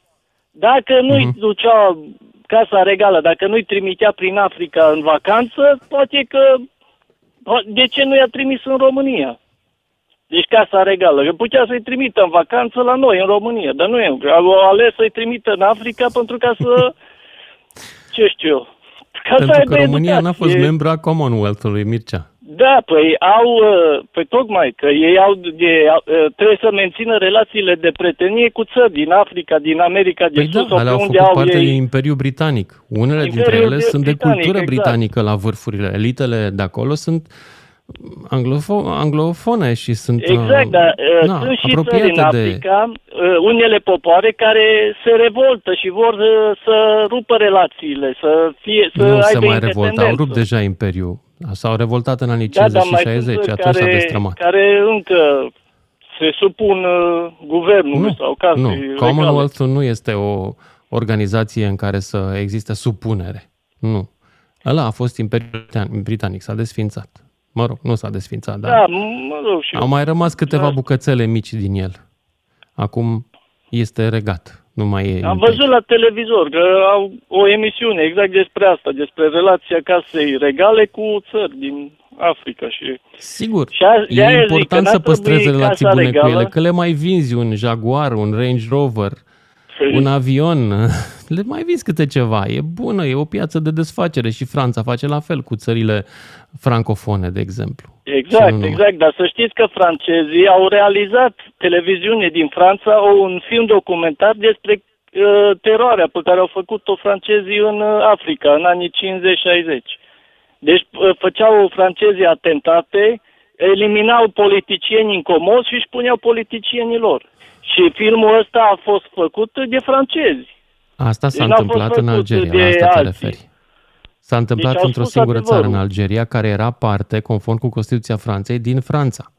Dacă nu-i Mhm. ducea casa regală, dacă nu-i trimitea prin Africa în vacanță, poate că de ce nu i-a trimis în România? Deci casa regală. Că putea să-i trimită în vacanță la noi, în România, dar nu e. Au ales să-i trimită în Africa pentru ca să... ce știu eu? Ca să Pentru aibă că România n-a fost educație. membru a Commonwealth-ului, Mircea. Da, păi au, uh, păi tocmai că ei au de, uh, trebuie să mențină relațiile de prietenie cu țări din Africa, din America de Păi Sus da, sau alea pe au unde făcut au parte ei. din Imperiul Britanic. Unele dintre Imperiul ele sunt de Britanic, cultură exact. britanică la vârfurile. Elitele de acolo sunt anglofo- anglofone și sunt Exact, uh, dar uh, na, sunt și țări apropiate în de... Africa, uh, unele popoare care se revoltă și vor uh, să rupă relațiile, să fie, să nu aibă se mai revoltă, au independență. rupt deja Imperiul. S-au revoltat în anii Da, 50 dar și mai 60, sunt atunci s-a care, destrămat. care încă se supun uh, guvernului Nu, sau casei nu. regale. Commonwealth-ul nu este o organizație în care să existe supunere. Nu. Ăla a fost Imperiul Britan- Britanic, s-a desfințat. Mă rog, nu s-a desfințat, dar Da, mă rog și eu. au mai rămas câteva Da. bucățele mici din el. Acum este regat, nu mai e Am imperiu. văzut la televizor că au o emisiune exact despre asta, despre relația casei regale cu țări din Africa și Sigur, și a, de e aia zic că important n-ar să păstrezi trebui relații casa bune cu regală, ele, că le mai vinzi un Jaguar, un Range Rover, Păi- un avion, le mai vinzi câte ceva. E bună, e o piață de desfacere și Franța face la fel cu țările francofone, de exemplu. Și nu Exact, numai. exact, dar să știți că francezii au realizat televiziune din Franța o- un film documentar despre uh, teroarea pe care au făcut-o francezii în uh, Africa în anii 50-60. Deci uh, făceau francezii atentate, eliminau politicieni incomozi și își puneau politicienii lor. Și filmul ăsta a fost făcut de francezi. Asta s-a Deci n-a fost întâmplat în făcut Algeria, de la asta te alții. referi. S-a întâmplat Deci au într-o spus singură țară, în adevărul. Algeria, care era parte, conform cu Constituția Franței, din Franța.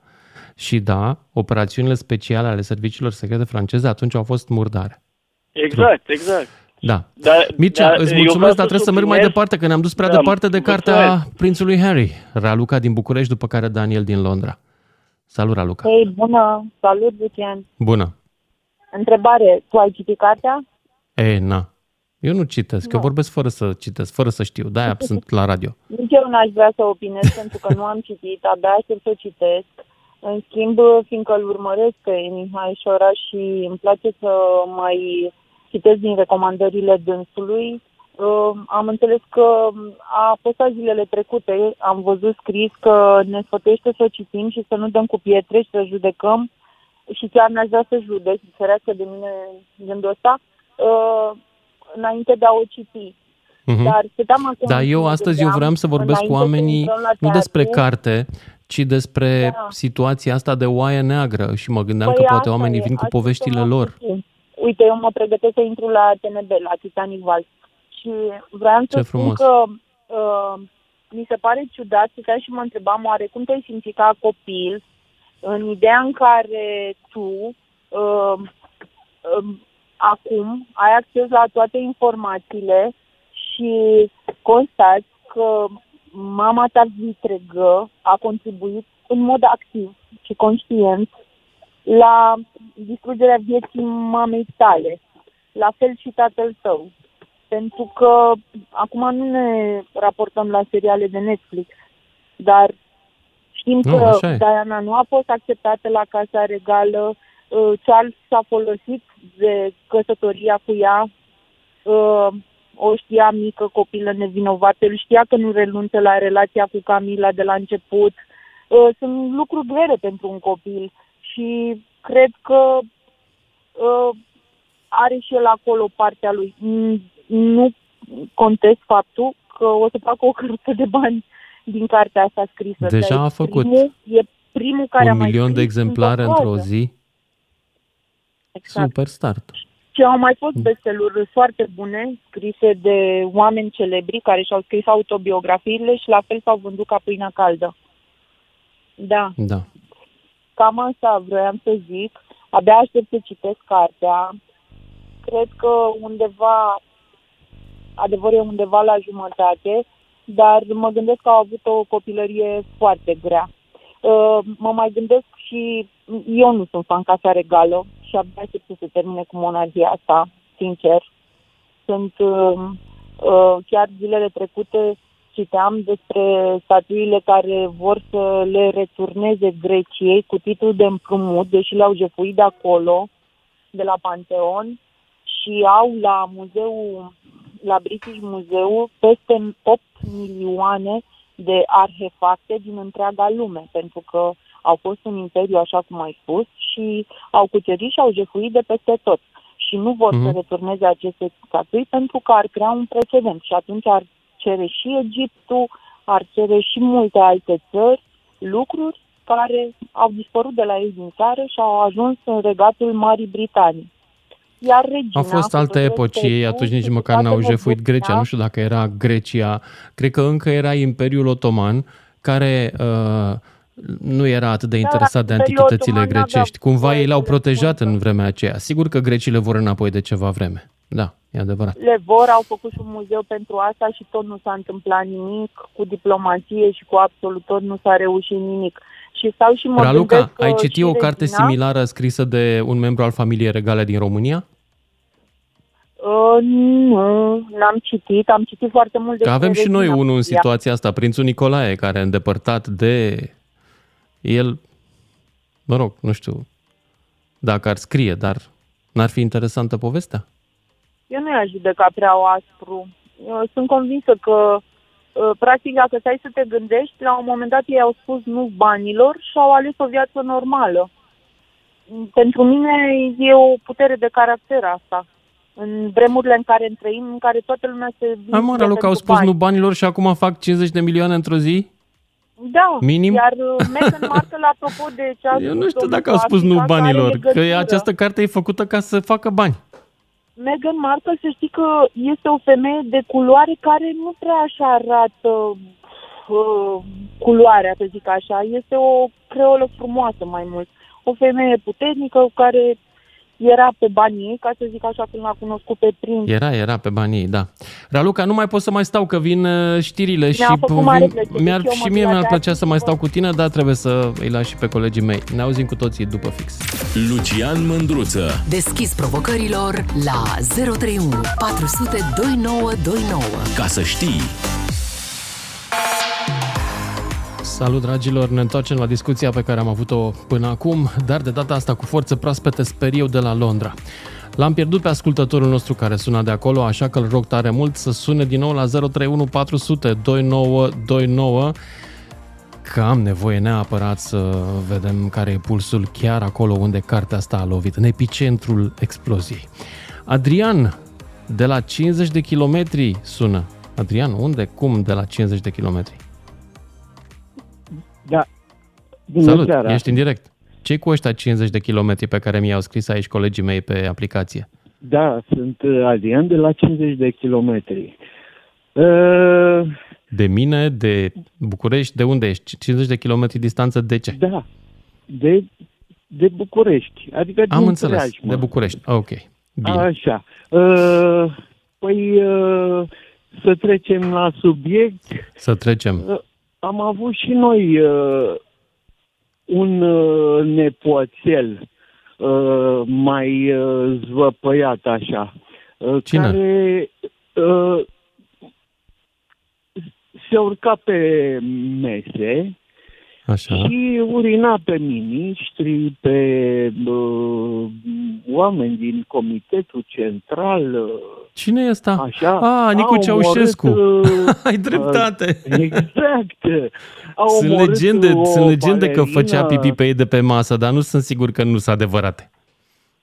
Și da, operațiunile speciale ale serviciilor secrete franceze atunci au fost murdare. Exact, exact. Da. Dar, Mircea, dar îți eu mulțumesc, vreau dar trebuie să merg mai subliniez- departe, că ne-am dus prea Da, departe de cartea mulțumesc. prințului Harry, Raluca din București, după care Daniel din Londra. Salut, Raluca. Hei, bună! Salut, Lucian! Bună. Întrebare, tu ai citit cartea? E, na. Eu nu citesc, eu Nu. vorbesc fără să citesc, fără să știu. De-aia sunt la radio. Nici eu n-aș vrea să opinez pentru că nu am citit, abia aștept să o citesc. În schimb, fiindcă îl urmăresc pe Mihai Șoraș și îmi place să mai citesc din recomandările dânsului, uh, am înțeles că a postat zilele trecute, am văzut scris că ne sfătuiește să o citim și să nu dăm cu pietre și să judecăm și chiar n-aș vrea să judec, ferească de mine gândul ăsta, uh, înainte de a o citi. Mhm. Dar stăteam acum Da, și eu mă astăzi eu gândeam, vreau să vorbesc cu înainte să oamenii intrăm la nu despre teatru, carte, ci despre Da. situația asta de oaie neagră și mă gândeam Păi că poate asta oamenii e, vin cu asta poveștile să mă lor. puțin. Uite, eu mă pregătesc să intru la TNB, la Titanic Val. Și vreau să Ce spun frumos. că uh, mi se pare ciudat, stăteam și mă întrebam oare cum te-ai simțit ca copil în ideea în care tu uh, uh, acum ai acces la toate informațiile și constați că mama ta vitregă a contribuit în mod activ și conștient la distrugerea vieții mamei tale. La fel și tatăl tău. Pentru că acum nu ne raportăm la seriale de Netflix, dar știm Nu, că așa e. Diana nu a fost acceptată la Casa Regală, uh, Charles s-a folosit de căsătoria cu ea, uh, o știa mică copilă nevinovată, îl știa că nu renunță la relația cu Camila de la început. Uh, Sunt lucruri grele pentru un copil și cred că uh, are și el acolo partea lui. Mm, Nu contest faptul că o să facă o căruță de bani din cartea asta scrisă. Deja Dar e a făcut. Primul, e primul care a Un mai milion de scris exemplare într-o într-o fază. zi. Exact. Super start. Și au mai fost besteluri foarte bune, scrise de oameni celebri care și-au scris autobiografiile și la fel s-au vândut ca pâinea caldă. Da, Da. Cam asta vroiam să zic. Abia aștept să citesc cartea. Cred că undeva, adevărul e undeva la jumătate, dar mă gândesc că au avut o copilărie foarte grea. Uh, Mă mai gândesc și eu nu sunt fan Casa Regală și abia aștept să se termine cu monarhia asta, sincer. Sunt uh, uh, chiar zilele trecute citeam despre statuile care vor să le returneze Greciei cu titlul de împrumut, deși le-au jefuit de acolo, de la Panteon, și au la muzeul, la British Museum, peste 8 milioane de arhefacte din întreaga lume, pentru că au fost un imperiu, așa cum ai spus, și au cucerit și au jefuit de peste tot. Și nu vor Mhm. să returneze aceste statui pentru că ar crea un precedent și atunci ar cere și Egiptul, ar cere și multe alte țări lucruri care au dispărut de la ei din țară și au ajuns în regatul Marii Britanii. Iar regina, Au fost alte cu tot epoci, ei respectul, atunci nici cu măcar n-au toată jefuit Grecia, nebunia, nu știu dacă era Grecia, cred că încă era Imperiul Otoman, care uh, nu era atât de Da, interesat de Imperiul antichitățile Otoman n-avea grecești. Cumva voie ei l-au să le protejat în vremea aceea. Sigur că grecii le vor înapoi de ceva vreme. Da, e adevărat. le vor, au făcut și un muzeu pentru asta și tot nu s-a întâmplat nimic, cu diplomație și cu absolut tot nu s-a reușit nimic. Și stau și mă Raluca, gândesc că ai citit și o carte regina, similară scrisă de un membru al familiei regale din România? Uh, nu, n-am citit, am citit foarte mult Că despre avem și noi regina unul în Maria. situația asta, prințul Nicolae, care îndepărtat de el, mă rog, nu știu dacă ar scrie, dar n-ar fi interesantă povestea? Eu nu i-aș judeca prea aspru. Eu sunt convinsă că, uh, practic, dacă stai să te gândești, la un moment dat ei au spus nu banilor și au ales o viață normală. Pentru mine e o putere de caracter asta. În vremurile în care trăim, în care toată lumea se Hai mă, vinde Raluca, au pentru spus bani. nu banilor și acum fac 50 de milioane într-o zi? Da, Minim? iar uh, Meghan Markle, apropo de ce a Eu spus nu știu domnul dacă au spus nu Africa, are banilor, că legătură. această carte e făcută ca să facă bani. Meghan Markle, să știi că este o femeie de culoare care nu prea așa arată uh, culoarea, să zic așa. Este o creolă frumoasă mai mult. O femeie puternică care era pe banii ei, ca să zic așa, când l-a cunoscut pe prinț. Era, era pe banii ei, da. Raluca, nu mai pot să mai stau, că vin uh, știrile și făcut mare vin, plăcere. mi-ar, Și eu și mă mie duc la mi-ar plăcea teatru să mai stau cu tine, dar trebuie să îi las și pe colegii mei. Ne auzim cu toții după fix. Lucian Mândruță. Deschis provocărilor la 031 400 2929. Ca să știi. Salut, dragilor! Ne întoarcem la discuția pe care am avut-o până acum, dar de data asta cu forțe proaspete sper eu de la Londra. L-am pierdut pe ascultătorul nostru care suna de acolo, așa că îl rog tare mult să sune din nou la 031 400 2929 că am nevoie neapărat să vedem care e pulsul chiar acolo unde cartea asta a lovit, în epicentrul exploziei. Adrian, de la 50 de kilometri sună. Adrian, unde? Cum de la 50 de kilometri? Bună Salut, seara. ești în direct. ce cu ăștia 50 de kilometri pe care mi-au scris aici colegii mei pe aplicație? Da, sunt uh, Adrian de la 50 de kilometri. Uh, De mine, de București, de unde ești? 50 de kilometri distanță, de ce? da, de, de București. Adică Am din înțeles, Preajmă. de București. Ok, bine. Așa. Uh, păi uh, să trecem la subiect. Să trecem. Uh, am avut și noi uh, un uh, nepoțel uh, mai uh, zvăpăiat așa. Uh, Cine? Care uh, se urca pe mese Așa. și urina pe miniștri, pe uh, oameni din Comitetul Central. Uh, Cine e ăsta? Așa. Ah, Nicu Au Ceaușescu. omorât, uh, Ai dreptate. uh, exact. Au Sunt omorât legende, o sunt legende că făcea balerină. pipi pe ei de pe masă, dar nu sunt sigur că nu sunt adevărate.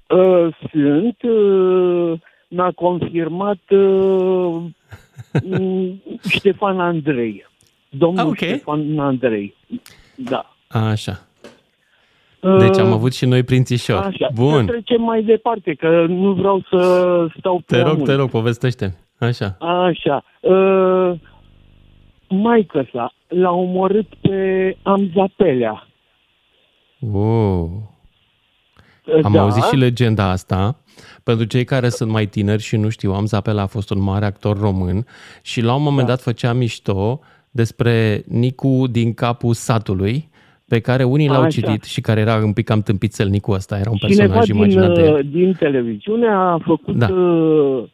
Uh, sunt. Uh, mi-a confirmat uh, m, Ștefan Andrei. Domnul Ah, ok. Ștefan Andrei. Da. Așa. Deci am Uh, avut și noi prințișor. Așa. Să Bun. trecem mai departe, că nu vreau să stau Te prea rog, mult. te rog, povestește. Așa. Așa. Uh, maică sa l-a omorât pe Amzapelea. Wow. Am da. auzit și legenda asta. Pentru cei care sunt mai tineri și nu știu, Am Zapela a fost un mare actor român și la un moment Da. dat făcea mișto despre Nicu din capul satului, pe care unii l-au Așa. citit și care era un pic cam tâmpițel Nicu ăsta, era un personaj Cineva din, imaginat de uh, el. din televiziune a făcut Da. uh,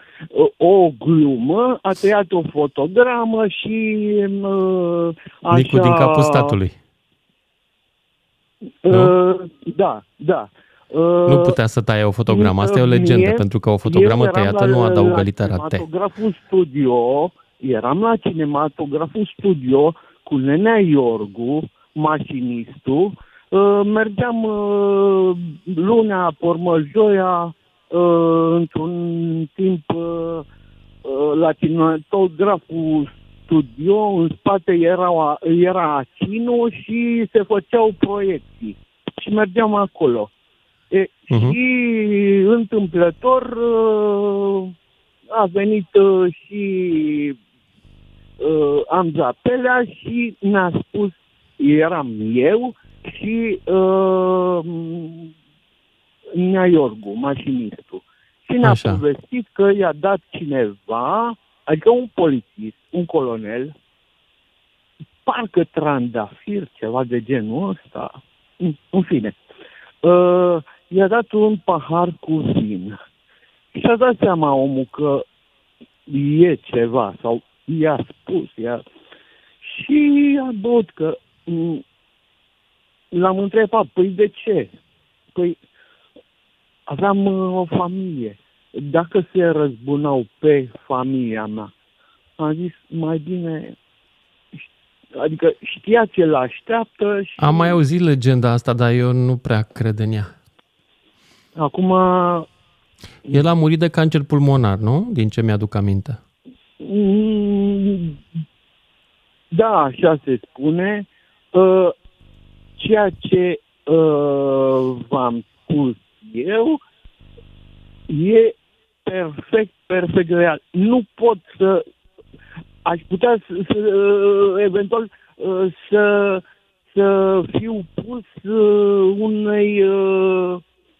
o glumă, a tăiat o fotogramă și uh, așa... Nicu din capul statului. Uh, da, da. Uh, Nu putea să taie o fotogramă, asta e o legendă, mie- pentru că o fotogramă eu eram tăiată la- nu adaugă la litera T. Cinematograful studio, eram la cinematograful studio cu Nenea Iorgu, mașinistul, uh, mergeam uh, lunea, pormă joia, uh, într-un timp uh, uh, la cinematograful studio, în spate era, era Acino și se făceau proiecții. Și mergeam acolo. E, Mhm. Și întâmplător uh, a venit uh, și uh, Amza Pelea și ne-a spus, eram eu și uh, Nea Iorgu, mașinistul. Și ne-a Așa. povestit că i-a dat cineva, adică un polițist, un colonel, parcă trandafir, ceva de genul ăsta, în, în fine, uh, i-a dat un pahar cu vin. Și a dat seama omul că e ceva, sau i-a spus, i-a... și a băut că m, l-am întrebat, păi de ce? Păi aveam uh, o familie. Dacă se răzbunau pe familia mea, am zis, mai bine, adică știa ce l-așteaptă și Am mai auzit legenda asta, dar eu nu prea cred în ea. acum El a murit de cancer pulmonar, nu? Din ce mi-aduc aminte. Mm, Da, așa se spune. Uh, Ceea ce uh, v-am spus eu e perfect, perfect real. Nu pot să... Aș putea să, să uh, eventual uh, să, să fiu pus uh, unei uh,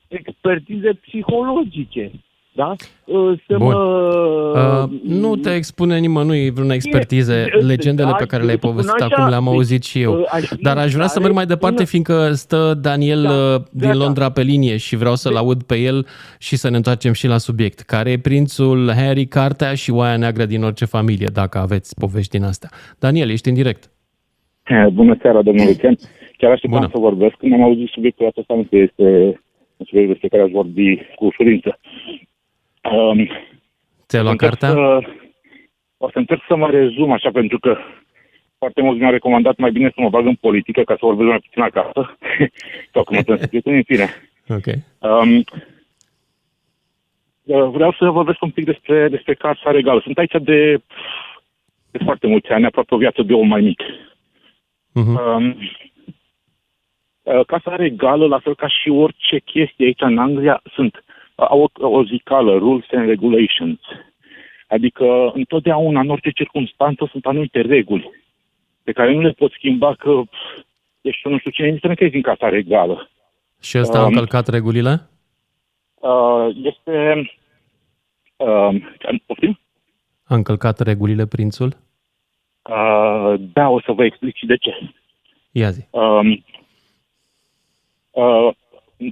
expertize psihologice. Da? Uh, Să Bun. mă... Uh, nu te expune nimănui vreun expertize, e- legendele da, pe care le-ai spun povestit așa, acum le-am deci, auzit și eu. uh, aș fi Dar aș vrea să tare merg mai departe, până- fiindcă stă Daniel uh, din gata. Londra pe linie și vreau să-l aud pe el și să ne întoarcem și la subiect. Care e prințul Harry, cartea și oaia neagră din orice familie, dacă aveți povești din astea. Daniel, ești în direct. Bună seara, domnul Lucian. Chiar așteptam să vorbesc. Când am auzit subiectul acesta, nu că este un subiect despre care aș vorbi cu ușurință. Um, Ți-ai luat încerc cartea? Să, o să încerc să mă rezum așa, pentru că foarte mulți mi-au recomandat mai bine să mă bag în politică ca să vorbesc mai puțin acasă. Sau cum mă subiectul, în fine. Ok. Um, uh, vreau să vorbesc un pic despre, despre Casa Regală. Sunt aici de, de foarte mulți ani, aproape o viață de om mai mic. Mhm. Um, uh, Casa Regală, la fel ca și orice chestie aici în Anglia, sunt au o, o zicală, rules and regulations. Adică întotdeauna, în orice circunstanță, sunt anumite reguli pe care nu le pot schimba că pf, ești nu știu cine, indiferent că ești din Casa Regală. Și ăsta a Um, încălcat regulile? Uh, este... Uh, poftim? A încălcat regulile prințul? Uh, da, o să vă explic și de ce. Ia zi. Um, uh,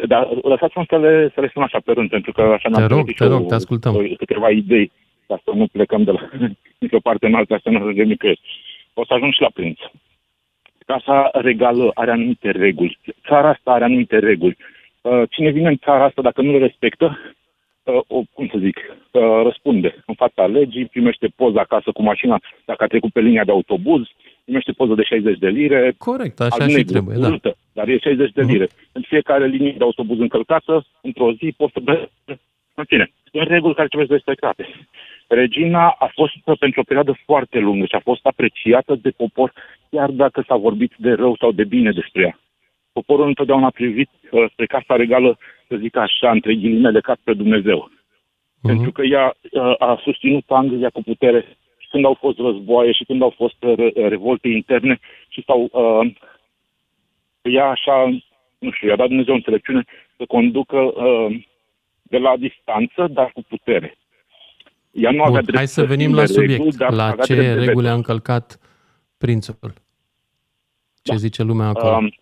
dar lăsați-mă să le, să le spun așa pe rând, pentru că așa Te mi-am rog, pregătit te și rog, eu te ascultăm. o- câteva idei. ca să nu plecăm de la nicio parte în alta, să nu ajungem nicăieri. O să ajung și la prinț. Casa regală are anumite reguli. Țara asta are anumite reguli. Uh, Cine vine în țara asta, dacă nu le respectă, uh, o, cum să zic, uh, răspunde în fața legii, primește poză acasă cu mașina dacă a trecut pe linia de autobuz, primește poză de 60 de lire. Corect, așa al și negru, trebuie, da. Urâtă, dar e 60 de lire. În fiecare linie de autobuz încălcată, într-o zi poți să... be- În fine, sunt reguli care trebuie respectate. Regina a fost pentru o perioadă foarte lungă și a fost apreciată de popor, chiar dacă s-a vorbit de rău sau de bine despre ea. Poporul întotdeauna a privit uh, spre Casa Regală, să zic așa, între ghilimele, ca spre Dumnezeu. Pentru că ea uh, a susținut Anglia cu putere și când au fost războaie și când au fost uh, re- revolte interne și s-au... Uh, ea așa, nu știu, i-a dat Dumnezeu înțelepciune să conducă uh, de la distanță, dar cu putere. Ea nu avea Bun, drept hai să venim la schimbe subiect. reguli, dar la avea ce drept de reguli veto. a încălcat prințul? Ce zice lumea acolo? Um,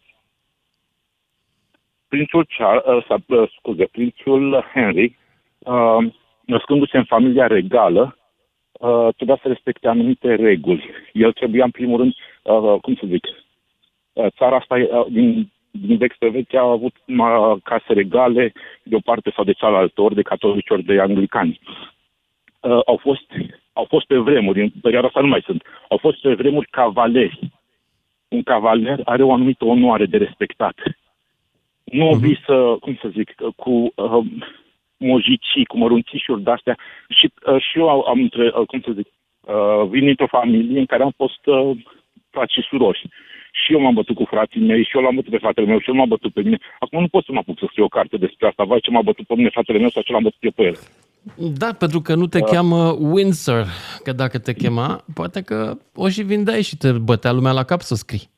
prințul Charles, uh, sau, uh, scuze, prințul Henry, uh, născându-se în familia regală, uh, trebuia să respecte anumite reguli. El trebuia, în primul rând, uh, cum să zic, uh, țara asta, uh, din, din vechi spre vechi, a avut uh, case regale de o parte sau de cealaltă, ori de catolici, ori de anglicani. Uh, au fost au fost pe vremuri, în perioada asta nu mai sunt, au fost pe vremuri cavaleri. Un cavaler are o anumită onoare de respectat. Nu uh-huh. vii să, cum să zic, cu uh, mojicii, cu mărunțișuri de-astea. Și, uh, și eu am, între, uh, cum să zic, uh, vin dintr-o familie în care am fost uh, frați și surori. Și eu m-am bătut cu frații mei, și eu l-am bătut pe fratele meu, și el m-a bătut pe mine. Acum nu pot să mă apuc să scriu o carte despre asta. Vai ce m-a bătut pe mine fratele meu sau ce l-am bătut eu pe el. Da, pentru că nu te Uh. cheamă Windsor, că dacă te chema, poate că o și vindeai și te bătea lumea la cap să scrii.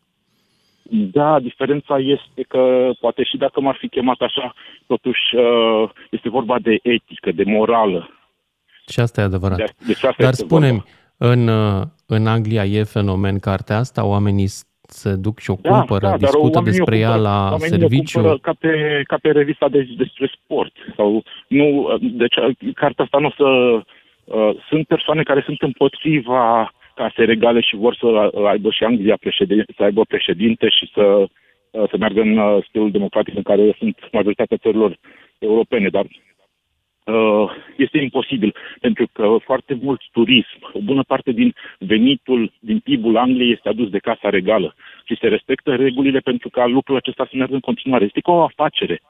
Da, diferența este că poate și dacă m-ar fi chemat așa, totuși uh, este vorba de etică, de morală. Și asta e adevărat. De- deci asta Dar este spune-mi, în, uh, în Anglia e fenomen cartea asta? Oamenii s- se duc și o cumpără, dar discută oamenii o despre ea cumpără- la oamenii o serviciu? cumpără Ca pe, ca pe revista de, despre sport. Sau, nu, deci cartea asta nu o să... Uh, sunt persoane care sunt împotriva case regale și vor să aibă și Anglia președinte, să aibă președinte și să, uh, să meargă în uh, stilul democratic în care sunt majoritatea țărilor europene, dar uh, este imposibil, pentru că foarte mult turism, o bună parte din venitul, din PIB-ul Angliei este adus de Casa Regală și se respectă regulile pentru ca lucrul acesta să meargă în continuare. Este ca o afacere,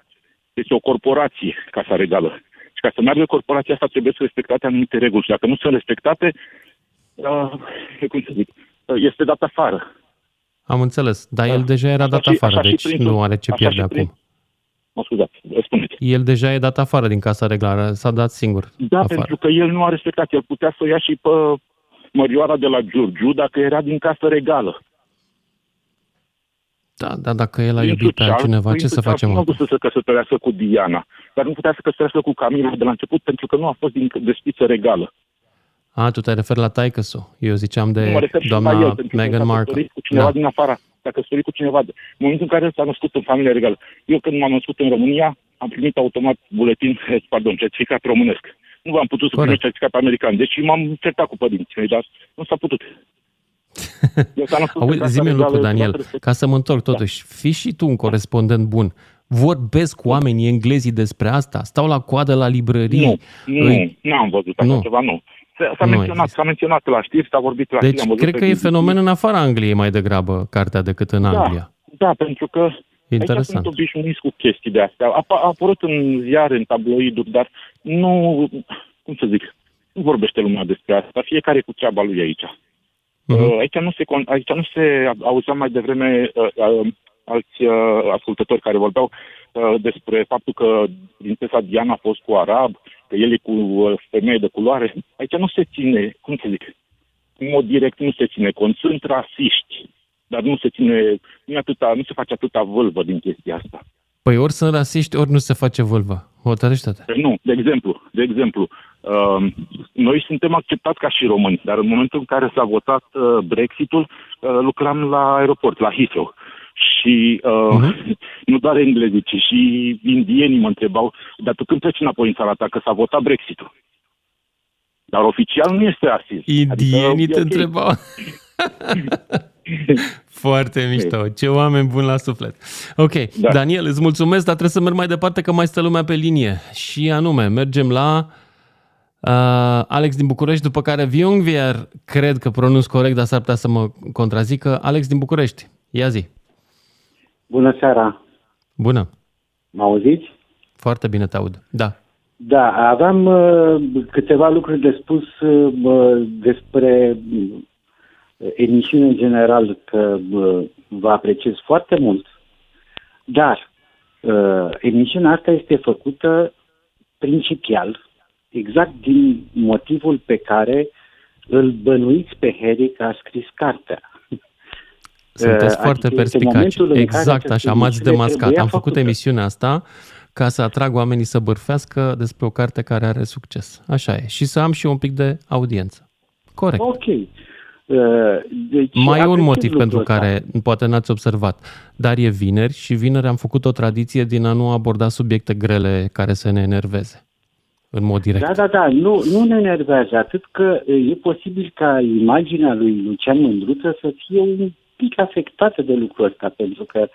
este o corporație, Casa Regală. Și ca să meargă corporația asta trebuie să respectate anumite reguli și dacă nu sunt respectate, uh, cum să zic, uh, este dat afară. Am înțeles, dar el deja era dat Da. și- afară, așa și deci prințul- nu are ce așa pierde și acum. Prin- Mă scuzați, spuneți. El deja e dat afară din casa reglară, s-a dat singur Da, afară. pentru că el nu a respectat. El putea să o ia și pe mărioara de la Giurgiu dacă era din casă regală. Da, dar dacă el a Prințul iubit pe Charles- altcineva, ce Prințul să Charles facem Nu a acum? vrut să se căsătorească cu Diana, dar nu putea să căsătorească cu Camila de la început pentru că nu a fost din despiță regală. A, tu te referi la taică Eu ziceam nu de mă refer și doamna la el, pentru Meghan că s-a Markle. căsătorit cu cineva Da. din afara, s-a căsătorit cu cineva. de- În momentul în care s-a născut în familie regală. Eu când m-am născut în România, am primit automat buletin, eh, pardon, certificat românesc. Nu am putut să primesc certificat american. Deci m-am certat cu părinții mei, dar nu s-a putut. Eu s-a născut în Auzi, casa zi-mi un regală, lucru, vreau Daniel, să respect- ca să mă întorc totuși. Fii și tu un corespondent bun. Vorbesc cu oamenii englezii despre asta? Stau la coadă la librării? Nu, nu, Îi- nu am văzut așa Nu. ceva, nu. S-a, s-a Nu ai menționat, s-a menționat la știri, s-a vorbit la Deci, știri, am văzut cred pe că e BBC. fenomen în afara Angliei mai degrabă cartea decât în Anglia. Da, pentru că Interesant. aici sunt obișnuiți cu chestii de astea. A, a apărut în ziare, în tabloiduri, dar nu, cum să zic, nu vorbește lumea despre asta. Fiecare cu treaba lui aici. Mhm. Uh, Aici nu se, con- aici nu se auzea mai devreme uh, uh, alți uh, ascultători care vorbeau uh, despre faptul că prințesa Diana a fost cu arab, că el e cu uh, femeie de culoare. Aici nu se ține, cum să zic, în mod direct nu se ține cont. Sunt rasiști, dar nu se ține, nu, e atâta, nu se face atâta vâlvă din chestia asta. Păi ori sunt rasiști, ori nu se face vâlvă. Hotărăște-te. Păi Nu, de exemplu, de exemplu, uh, noi suntem acceptați ca și români, dar în momentul în care s-a votat uh, Brexitul, uh, lucram la aeroport, la Heathrow. Și uh, nu doar englezii, ci și indienii mă întrebau, dar tu când pleci înapoi în țara ta, că s-a votat Brexitul? Dar oficial nu este rasist. Indienii adică, te e ok. întrebau. Foarte mișto. Ce oameni buni la suflet. Ok, da. Daniel, îți mulțumesc, dar trebuie să merg mai departe că mai stă lumea pe linie. Și anume, mergem la uh, Alex din București, după care Viungvier, cred că pronunț corect, dar s-ar putea să mă contrazică. Alex din București, ia zi. Bună seara! Bună. Mă auziți? Foarte bine te aud. Da. Da, aveam uh, câteva lucruri de spus uh, despre uh, emisiune în general, că uh, vă apreciez foarte mult, dar uh, emisiunea asta este făcută principial, exact din motivul pe care îl bănuiți pe Harry că a scris cartea. Sunteți Uh, foarte adică este perspicaci. momentul în care Exact această așa, m-ați emisiune demascat. trebuia Am făcut făcută. emisiunea asta ca să atrag oamenii să bârfească despre o carte care are succes. Așa e. Și să am și un pic de audiență. Corect. Ok. Uh, deci Mai e un apreciez motiv lucrul pentru ăsta. care poate n-ați observat, dar e vineri și vineri am făcut o tradiție din a nu aborda subiecte grele care să ne enerveze în mod direct. Da, da, da, nu, nu ne enervează atât că e posibil ca imaginea lui Lucian Mândruță să fie un pic afectată de lucrul ăsta, pentru că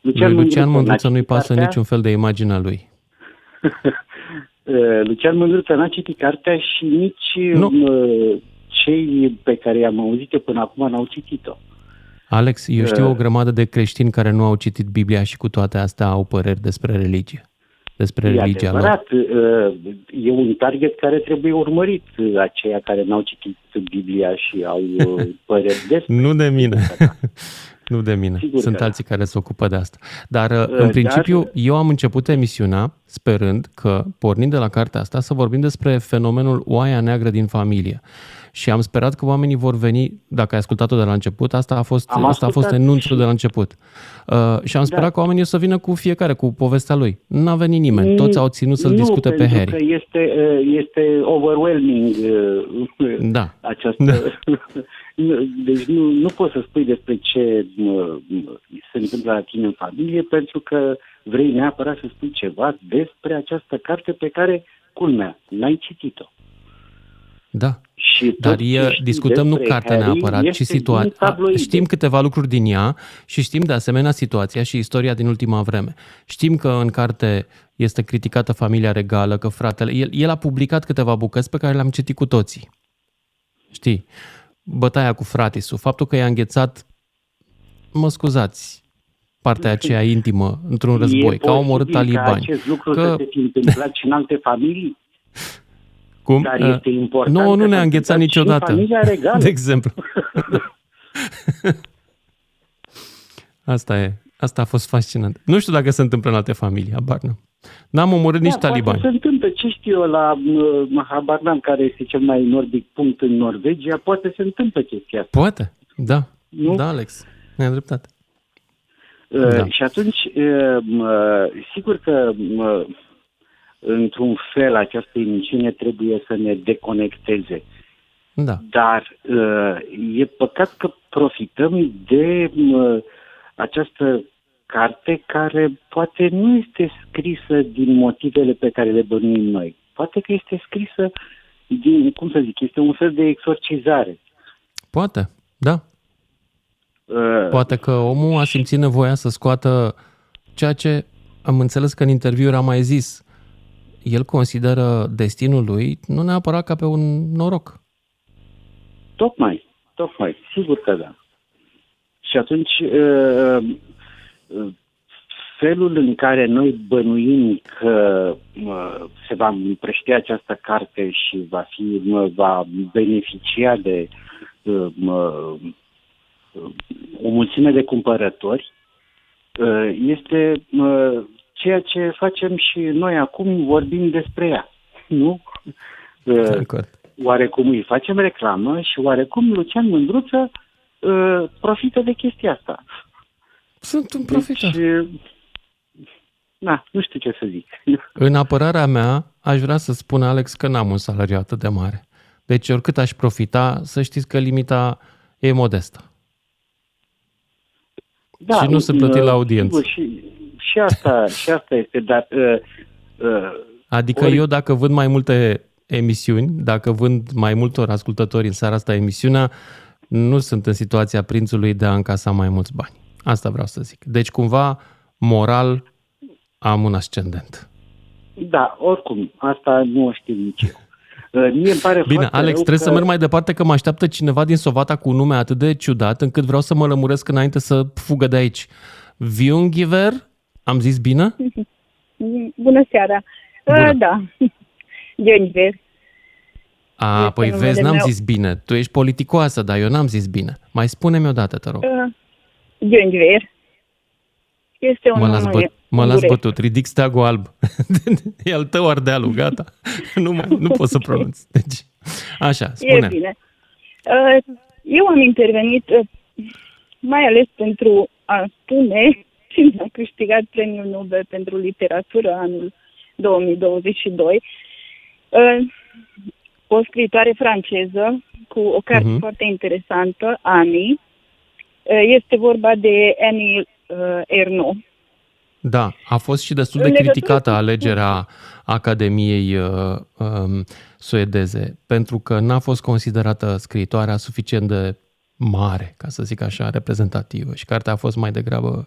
Lucian Lui Lucian Mândruță Mândruță n-a nu-i citit pasă cartea, niciun fel de imaginea lui. Uh, Lucian Mândruță n-a citit cartea și nici Nu. uh, cei pe care i-am auzit eu până acum n-au citit-o. Alex, eu știu Uh. o grămadă de creștini care nu au citit Biblia și cu toate astea au păreri despre religie. Despre E religia lor. adevărat, uh, e un target care trebuie urmărit, uh, aceia care n-au citit Biblia și au uh, păreri despre Nu de mine. nu de mine. Sigur Sunt că da. alții care se ocupă de asta. Dar, uh, Uh, în principiu, dar- eu am început emisiunea sperând că, pornind de la cartea asta, să vorbim despre fenomenul oaia neagră din familie. Și am sperat că oamenii vor veni, dacă ai ascultat-o de la început, asta a fost, Am asta a fost ascultat enunțul și- de la început. Uh, și am sperat Da. că oamenii o să vină cu fiecare, cu povestea lui. N-a venit nimeni. Toți au ținut să-l nu, discute pe pentru Harry. că este, uh, este overwhelming uh, Da. această... Nu, deci nu, nu poți să spui despre ce uh, se întâmplă la tine în familie pentru că vrei neapărat să spui ceva despre această carte pe care, culmea, n-ai citit-o. Da. Și tot Dar ce e, știi discutăm nu despre cartea Harry neapărat, ci este din situația. tabloide. Știm câteva lucruri din ea și știm de asemenea situația și istoria din ultima vreme. Știm că în carte este criticată familia regală, că fratele... El, el a publicat câteva bucăți pe care le-am citit cu toții. Știi? Bătaia cu fratisul, faptul că i-a înghețat, mă scuzați, partea aceea intimă într-un război, E că au omorât posibil ca talibani. acest lucru Că- să se fi întâmplat și în alte familii? Cum? Dar Uh, este important Nu, că nu s-a ne-a înghețat întâmplat și în niciodată. familia regală. De exemplu. Asta e. Asta a fost fascinant. Nu știu dacă se întâmplă în alte familii, abar nu. N-am omorât nici da, talibani. Poate se întâmplă, ce știu eu, la uh, habar n-am care este cel mai nordic punct în Norvegia, poate se întâmplă chestia asta. Poate, da. Nu? Da, Alex. Ne-ai dreptate. Uh, Da. Și atunci, uh, mă, sigur că mă, într-un fel această emisiune trebuie să ne deconecteze. Da. Dar uh, e păcat că profităm de uh, această carte care poate nu este scrisă din motivele pe care le bănuim noi. Poate că este scrisă din, cum să zic, este un fel de exorcizare. Poate, da. Uh, Poate că omul a simțit nevoia să scoată ceea ce am înțeles că în interviu a mai zis. El consideră destinul lui nu neapărat ca pe un noroc. Tocmai, tocmai, sigur că da. Și atunci, uh, uh, felul în care noi bănuim că uh, se va împrăști această carte și va fi, mă, va beneficia de uh, mă, uh, o mulțime de cumpărători, uh, este uh, ceea ce facem și noi acum vorbim despre ea. Nu? Uh, acord. oarecum îi facem reclamă și oarecum Lucian Mândruță uh, profită de chestia asta. Sunt un profitor. Deci, na, nu știu ce să zic. În apărarea mea, aș vrea să spun, Alex, că n-am un salariu atât de mare. Deci, oricât aș profita, să știți că limita e modestă. Da, Și nu sunt plătit la uh, audiență. sigur, Și, și, asta, și asta este, dar uh, uh, Adică Ori- eu dacă vând mai multe emisiuni, dacă vând mai multor ascultători în seara asta emisiunea, nu sunt în situația prințului de a încasa mai mulți bani. Asta vreau să zic. Deci, cumva, moral, am un ascendent. Da, oricum, asta nu o știu nici eu. Uh, Mie îmi pare Bine, foarte Alex, rău trebuie că... să merg mai departe că mă așteaptă cineva din Sovata cu un nume atât de ciudat încât vreau să mă lămuresc înainte să fugă de aici. Viungiver? Am zis bine? Bună seara. Bună. Uh, da. Geniver. A, Este păi numele vezi, n-am meu. zis bine. Tu ești politicoasă, dar eu n-am zis bine. Mai spune-mi odată, te rog. Uh, Geniver. Este un Mă las, nume băt, mă las unguresc. bătut, ridic steagul alb. e al tău ardealul, gata. nu, mai, nu pot să pronunț. Deci, așa, spune. E bine. Uh, Eu am intervenit uh, mai ales pentru a spune cine a câștigat premiul Nobel pentru literatură anul 2022. Uh, O scritoare franceză cu o carte Mhm. foarte interesantă, Annie. Uh, Este vorba de Annie uh, Ernaux. Da, a fost și destul de În legătură criticată cu- alegerea Academiei uh, um, suedeze, pentru că n-a fost considerată scriitoarea suficient de mare, ca să zic așa, reprezentativă. Și cartea a fost mai degrabă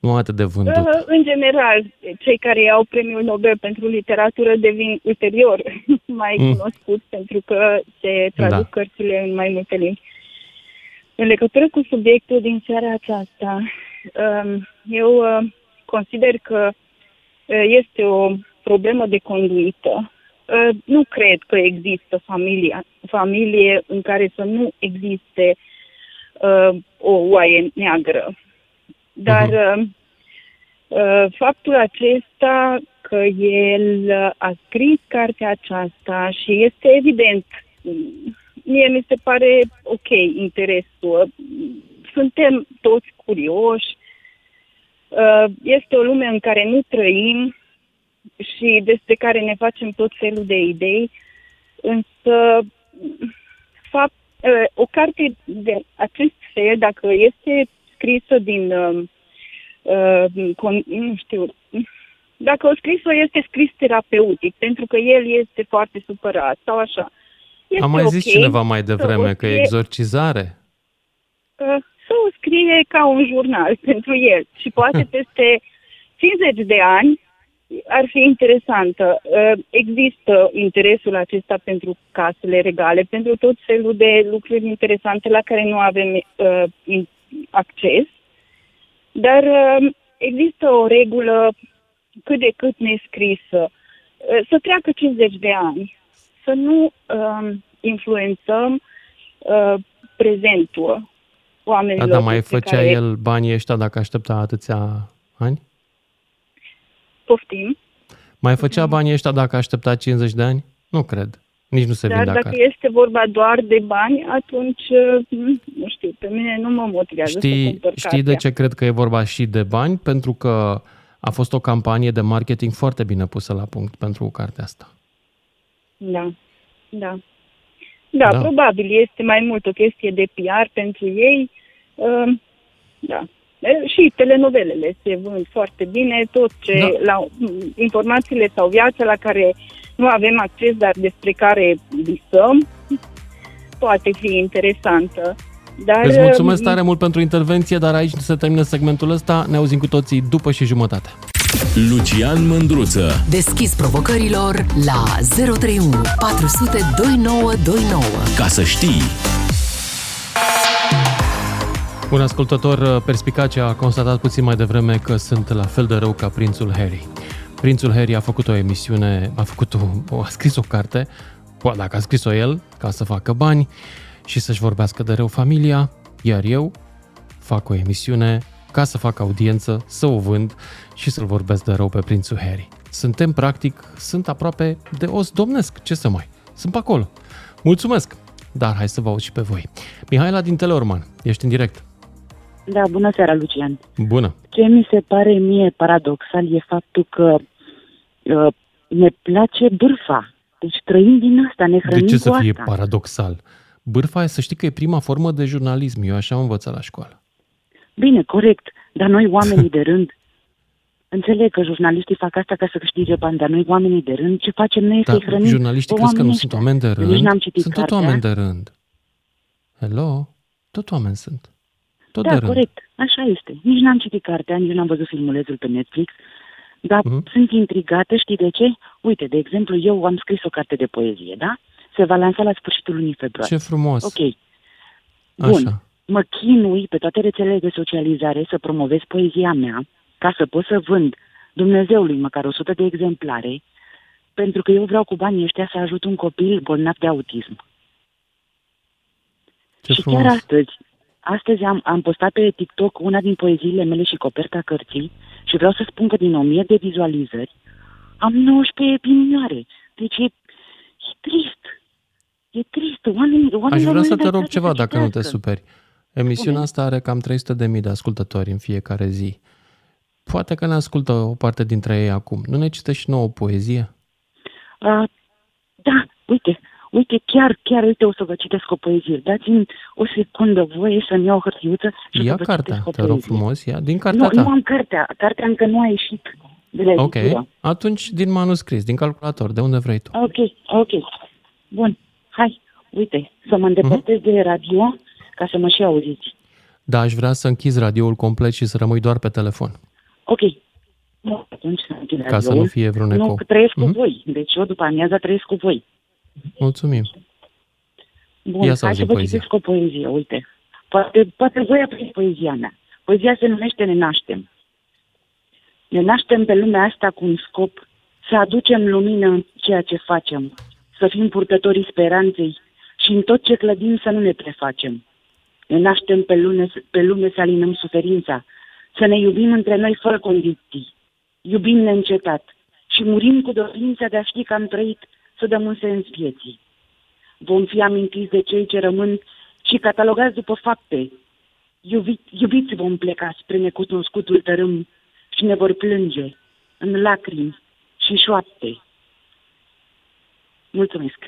nu atât de vândută. Uh, În general, cei care iau premiul Nobel pentru literatură devin ulterior mai Mm. cunoscuți pentru că se traduc Da. cărțile în mai multe limbi. În legătură cu subiectul din seara aceasta, um, eu uh, consider că uh, este o problemă de conduită. Uh, Nu cred că există familia, familie în care să nu existe uh, o oaie neagră. Dar uh, uh, faptul acesta că el uh, a scris cartea aceasta și este evident, mm, mie mi se pare ok interesul. Suntem toți curioși. Uh, Este o lume în care nu trăim și despre care ne facem tot felul de idei, însă fapt, uh, o carte de acest fel, dacă este scrisă din, uh, uh, con, nu știu, dacă o scrisă este scris terapeutic, pentru că el este foarte supărat sau așa. Este a mai ok zis cineva mai să o devreme că scrie- exorcizare. uh, să o scrie ca un jurnal pentru el și poate peste 50 de ani ar fi interesantă. Uh, Există interesul acesta pentru casele regale, pentru tot felul de lucruri interesante la care nu avem uh, in- acces, dar uh, există o regulă cât de cât nescrisă. Uh, Să treacă 50 de ani, să nu uh, influențăm uh, prezentul oamenilor. Da, dar mai despre făcea care el banii ăștia dacă aștepta atâția ani? Poftim. Mai făcea banii ăștia dacă aștepta 50 de ani? Nu cred. Nici nu se Dar vinde dacă acasă. este vorba doar de bani, atunci, uh, nu știu, pe mine nu mă motivează să Știi, cumpăr știi de cartea. ce cred că e vorba și de bani? Pentru că a fost o campanie de marketing foarte bine pusă la punct pentru cartea asta. Da, da. Da, Da. probabil este mai mult o chestie de PR pentru ei. Uh, Da. E, Și telenovelele se vând foarte bine, tot ce Da. la m, informațiile sau viața la care nu avem acces, dar despre care visăm, poate fi interesantă. Dar Îți mulțumesc um, tare mult pentru intervenție, dar aici se termină segmentul ăsta. Ne auzim cu toții după și jumătate. Lucian Mândruță. Deschis provocărilor la 031 400 2929. Ca să știi. Un ascultător uh, perspicace a constatat puțin mai devreme că sunt la fel de rău ca prințul Harry. Prințul Harry a făcut o emisiune, a făcut o, o a scris o carte, poate dacă a scris-o el, ca să facă bani și să-și vorbească de rău familia, iar eu fac o emisiune ca să fac audiență, să o vând și să-l vorbesc de rău pe prințul Harry. Suntem, practic, sunt aproape de os domnesc, ce să mai, sunt pe acolo. Mulțumesc! Dar hai să vă aud și pe voi. Mihaela din Teleorman, ești în direct. Da, bună seara, Lucian. Bună. Ce mi se pare mie paradoxal e faptul că uh, ne place bârfa. Deci trăim din asta, ne De hrănim ce să cu fie asta. paradoxal? Bârfa, e, să știi că e prima formă de jurnalism. Eu așa am învățat la școală. Bine, corect, dar noi oamenii de rând, Înțeleg că jurnaliștii fac asta ca să câștige bani, dar noi oamenii de rând, ce facem noi Da, să-i hrănim jurnaliștii pe crezi că nu oamenii sunt ăștia? oameni de Eu Nici n-am rând? citit Sunt tot cartea. oameni de rând. Hello? Tot oameni sunt. Tot da, de rând. corect, așa este. Nici n-am citit cartea, nici n-am văzut filmulețul pe Netflix, dar Mhm. sunt intrigată, știi de ce? Uite, de exemplu, eu am scris o carte de poezie, da? Se va lansa la sfârșitul lunii februarie. Ce frumos. Ok. Bun. Așa. Mă chinui pe toate rețelele de socializare să promovez poezia mea, ca să pot să vând Dumnezeului măcar 100 de exemplare, pentru că eu vreau cu banii ăștia să ajut un copil bolnav de autism. Ce și frumos. chiar astăzi, astăzi am, am postat pe TikTok una din poeziile mele și coperta cărții și vreau să spun că din 1000 de vizualizări am 19 opinioare. Deci e, e trist. E trist. Oamenii, oamenii Aș vrea nu să le te dă rog dreptate ceva, să dacă nu te citească. superi. Emisiunea Spune. asta are cam 300.000 de ascultători în fiecare zi. Poate că ne ascultă o parte dintre ei acum. Nu ne citești și nouă o poezie? Uh, da, uite, uite, chiar, chiar, uite, o să vă citesc o poezie. Dați-mi o secundă voie să-mi iau o hârtiuță și Ia să vă cartea, citesc o te rog poezie. frumos, ia din cartea Nu, ta. nu am cartea. Cartea încă nu a ieșit de la Ok, editură. atunci din manuscris, din calculator, de unde vrei tu. Ok, ok. Bun, hai, uite, să mă îndepărtez Mhm. de radio ca să mă și auziți. Da, aș vrea să închizi radioul complet și să rămâi doar pe telefon. Ok. Nu, atunci să închid Ca să radioul. nu fie vreun Nu, ecou. că trăiesc cu Mhm. voi. Deci eu după amiaza trăiesc cu voi. Mulțumim. Bun, Ia să hai auzim să vă poezia. citesc o poezie, uite. Poate, poate voi apriți poezia mea. Poezia se numește Ne naștem. Ne naștem pe lumea asta cu un scop, să aducem lumină în ceea ce facem, să fim purtătorii speranței și în tot ce clădim să nu ne prefacem. Ne naștem pe lume, pe lume să alinăm suferința, să ne iubim între noi fără condiții, iubim neîncetat și murim cu dorința de a ști că am trăit, să dăm un sens vieții. Vom fi amintiți de cei ce rămân și catalogați după fapte. Iubit, iubiți vom pleca spre necunoscutul tărâm și ne vor plânge în lacrimi și șoapte. Mulțumesc!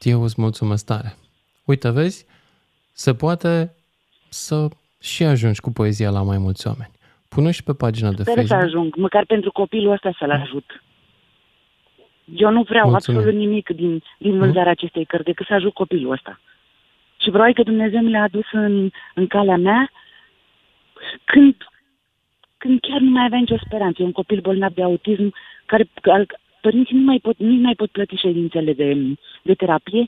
Eu îți mulțumesc tare. Uite, vezi, se poate să și ajungi cu poezia la mai mulți oameni. Pune și pe pagina de Sper să Facebook. ajung, măcar pentru copilul ăsta să-l ajut. Eu nu vreau Mulțumim. absolut nimic din, din vânzarea acestei cărți, decât să ajut copilul ăsta. Și vreau că Dumnezeu mi l-a adus în, în calea mea când, când chiar nu mai avea nicio speranță. E un copil bolnav de autism care al, părinții nu mai pot, nu mai pot plăti ședințele de, de terapie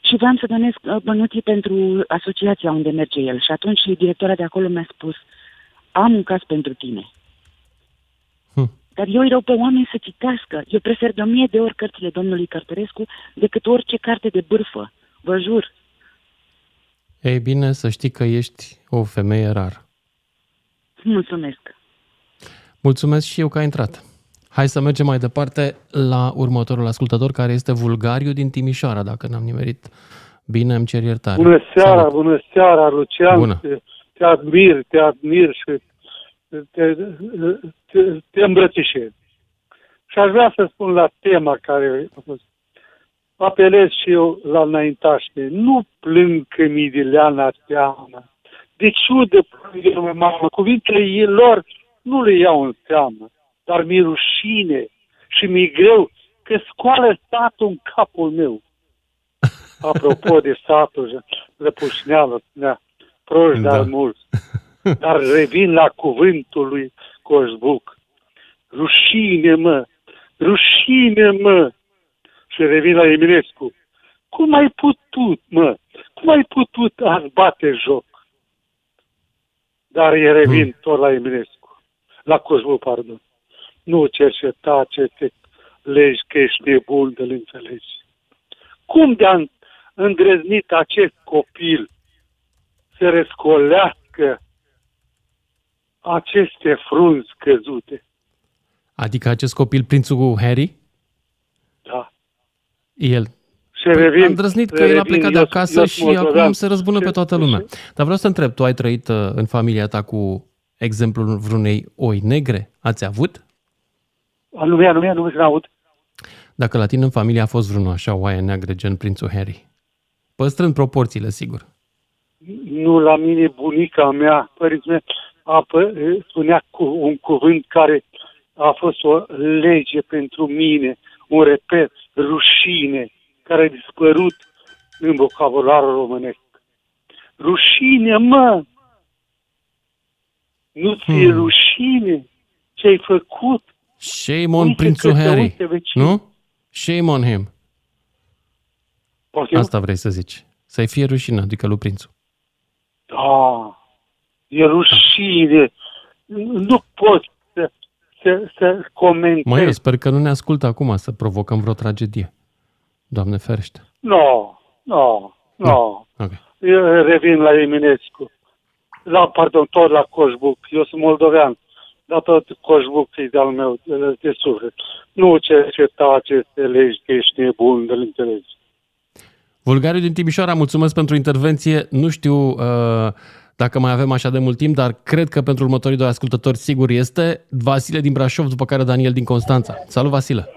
și vreau să donez uh, bănuții pentru asociația unde merge el. Și atunci directora de acolo mi-a spus, am un caz pentru tine. Dar eu îi rog pe oameni să citească. Eu prefer de o mie de ori cărțile domnului Cărtărescu decât orice carte de bârfă. Vă jur. Ei bine, să știi că ești o femeie rară. Mulțumesc. Mulțumesc și eu că ai intrat. Hai să mergem mai departe la următorul ascultător, care este Vulgariu din Timișoara, dacă n-am nimerit bine, îmi cer iertare. Bună seara, Salut. bună seara, Lucian. Bună. Te, te admir, te admir și te, te, te îmbrățișez. Și aș vrea să spun la tema care a fost. Apelez și eu la înaintaște. Nu plâng că mi de leana teamă. De ciudă plâng eu, mamă. Cuvintele lor nu le iau în seamă. Dar mi-e rușine și mi-e greu că scoală statul în capul meu. Apropo de satul, răpușneală, spunea, proști, Da. dar mulți. Dar revin la cuvântul lui Coșbuc. Rușine, mă! Rușine, mă! Și revin la Eminescu. Cum ai putut, mă? Cum ai putut ați bate joc? Dar e revin Hmm. tot la Eminescu. La Coșbuc, pardon. Nu cerceta aceste legi că ești nebun de le înțelegi. Cum de-a îndrăznit acest copil să răscolească aceste frunzi căzute? Adică acest copil, prințul Harry, Da. el Și revin, a îndrăznit că el a revin, plecat de eu- acasă eu și moldovean. acum se răzbună pe toată lumea. Dar vreau să întreb, tu ai trăit uh, în familia ta cu exemplul vreunei oi negre? Ați avut? Nu mi-a, nu mi-a, nu mi-a aud. Dacă la tine în familie a fost vreunul așa oaie neagră, gen prințul Harry. Păstrând proporțiile, sigur. Nu la mine, bunica mea, părinții mei, apă, spunea cu un cuvânt care a fost o lege pentru mine, un repet, rușine, care a dispărut în vocabularul românesc. Rușine, mă! Nu ți-e Hmm. rușine ce ai făcut? Shame on Uite prințul că te Harry. uite, vecin. Nu? Shame on him. Poftim? Asta vrei să zici. Să-i fie rușine, adică lui prințul. Da, e rușine. Nu pot să, să, să comentez. Măi, eu sper că nu ne ascultă acum să provocăm vreo tragedie. Doamne ferește. Nu, nu, nu. Ok. Eu revin la Eminescu. La, pardon, tot la Coșbuc. Eu sunt moldovean. Dar tot Coșbuc e de-al meu, de, de suflet. Nu cerceta aceste legi că ești nebun de-l înțelegi. Vulgariu din Timișoara, mulțumesc pentru intervenție. Nu știu uh, dacă mai avem așa de mult timp, dar cred că pentru următorii doi ascultători sigur este Vasile din Brașov, după care Daniel din Constanța. Salut, Vasile!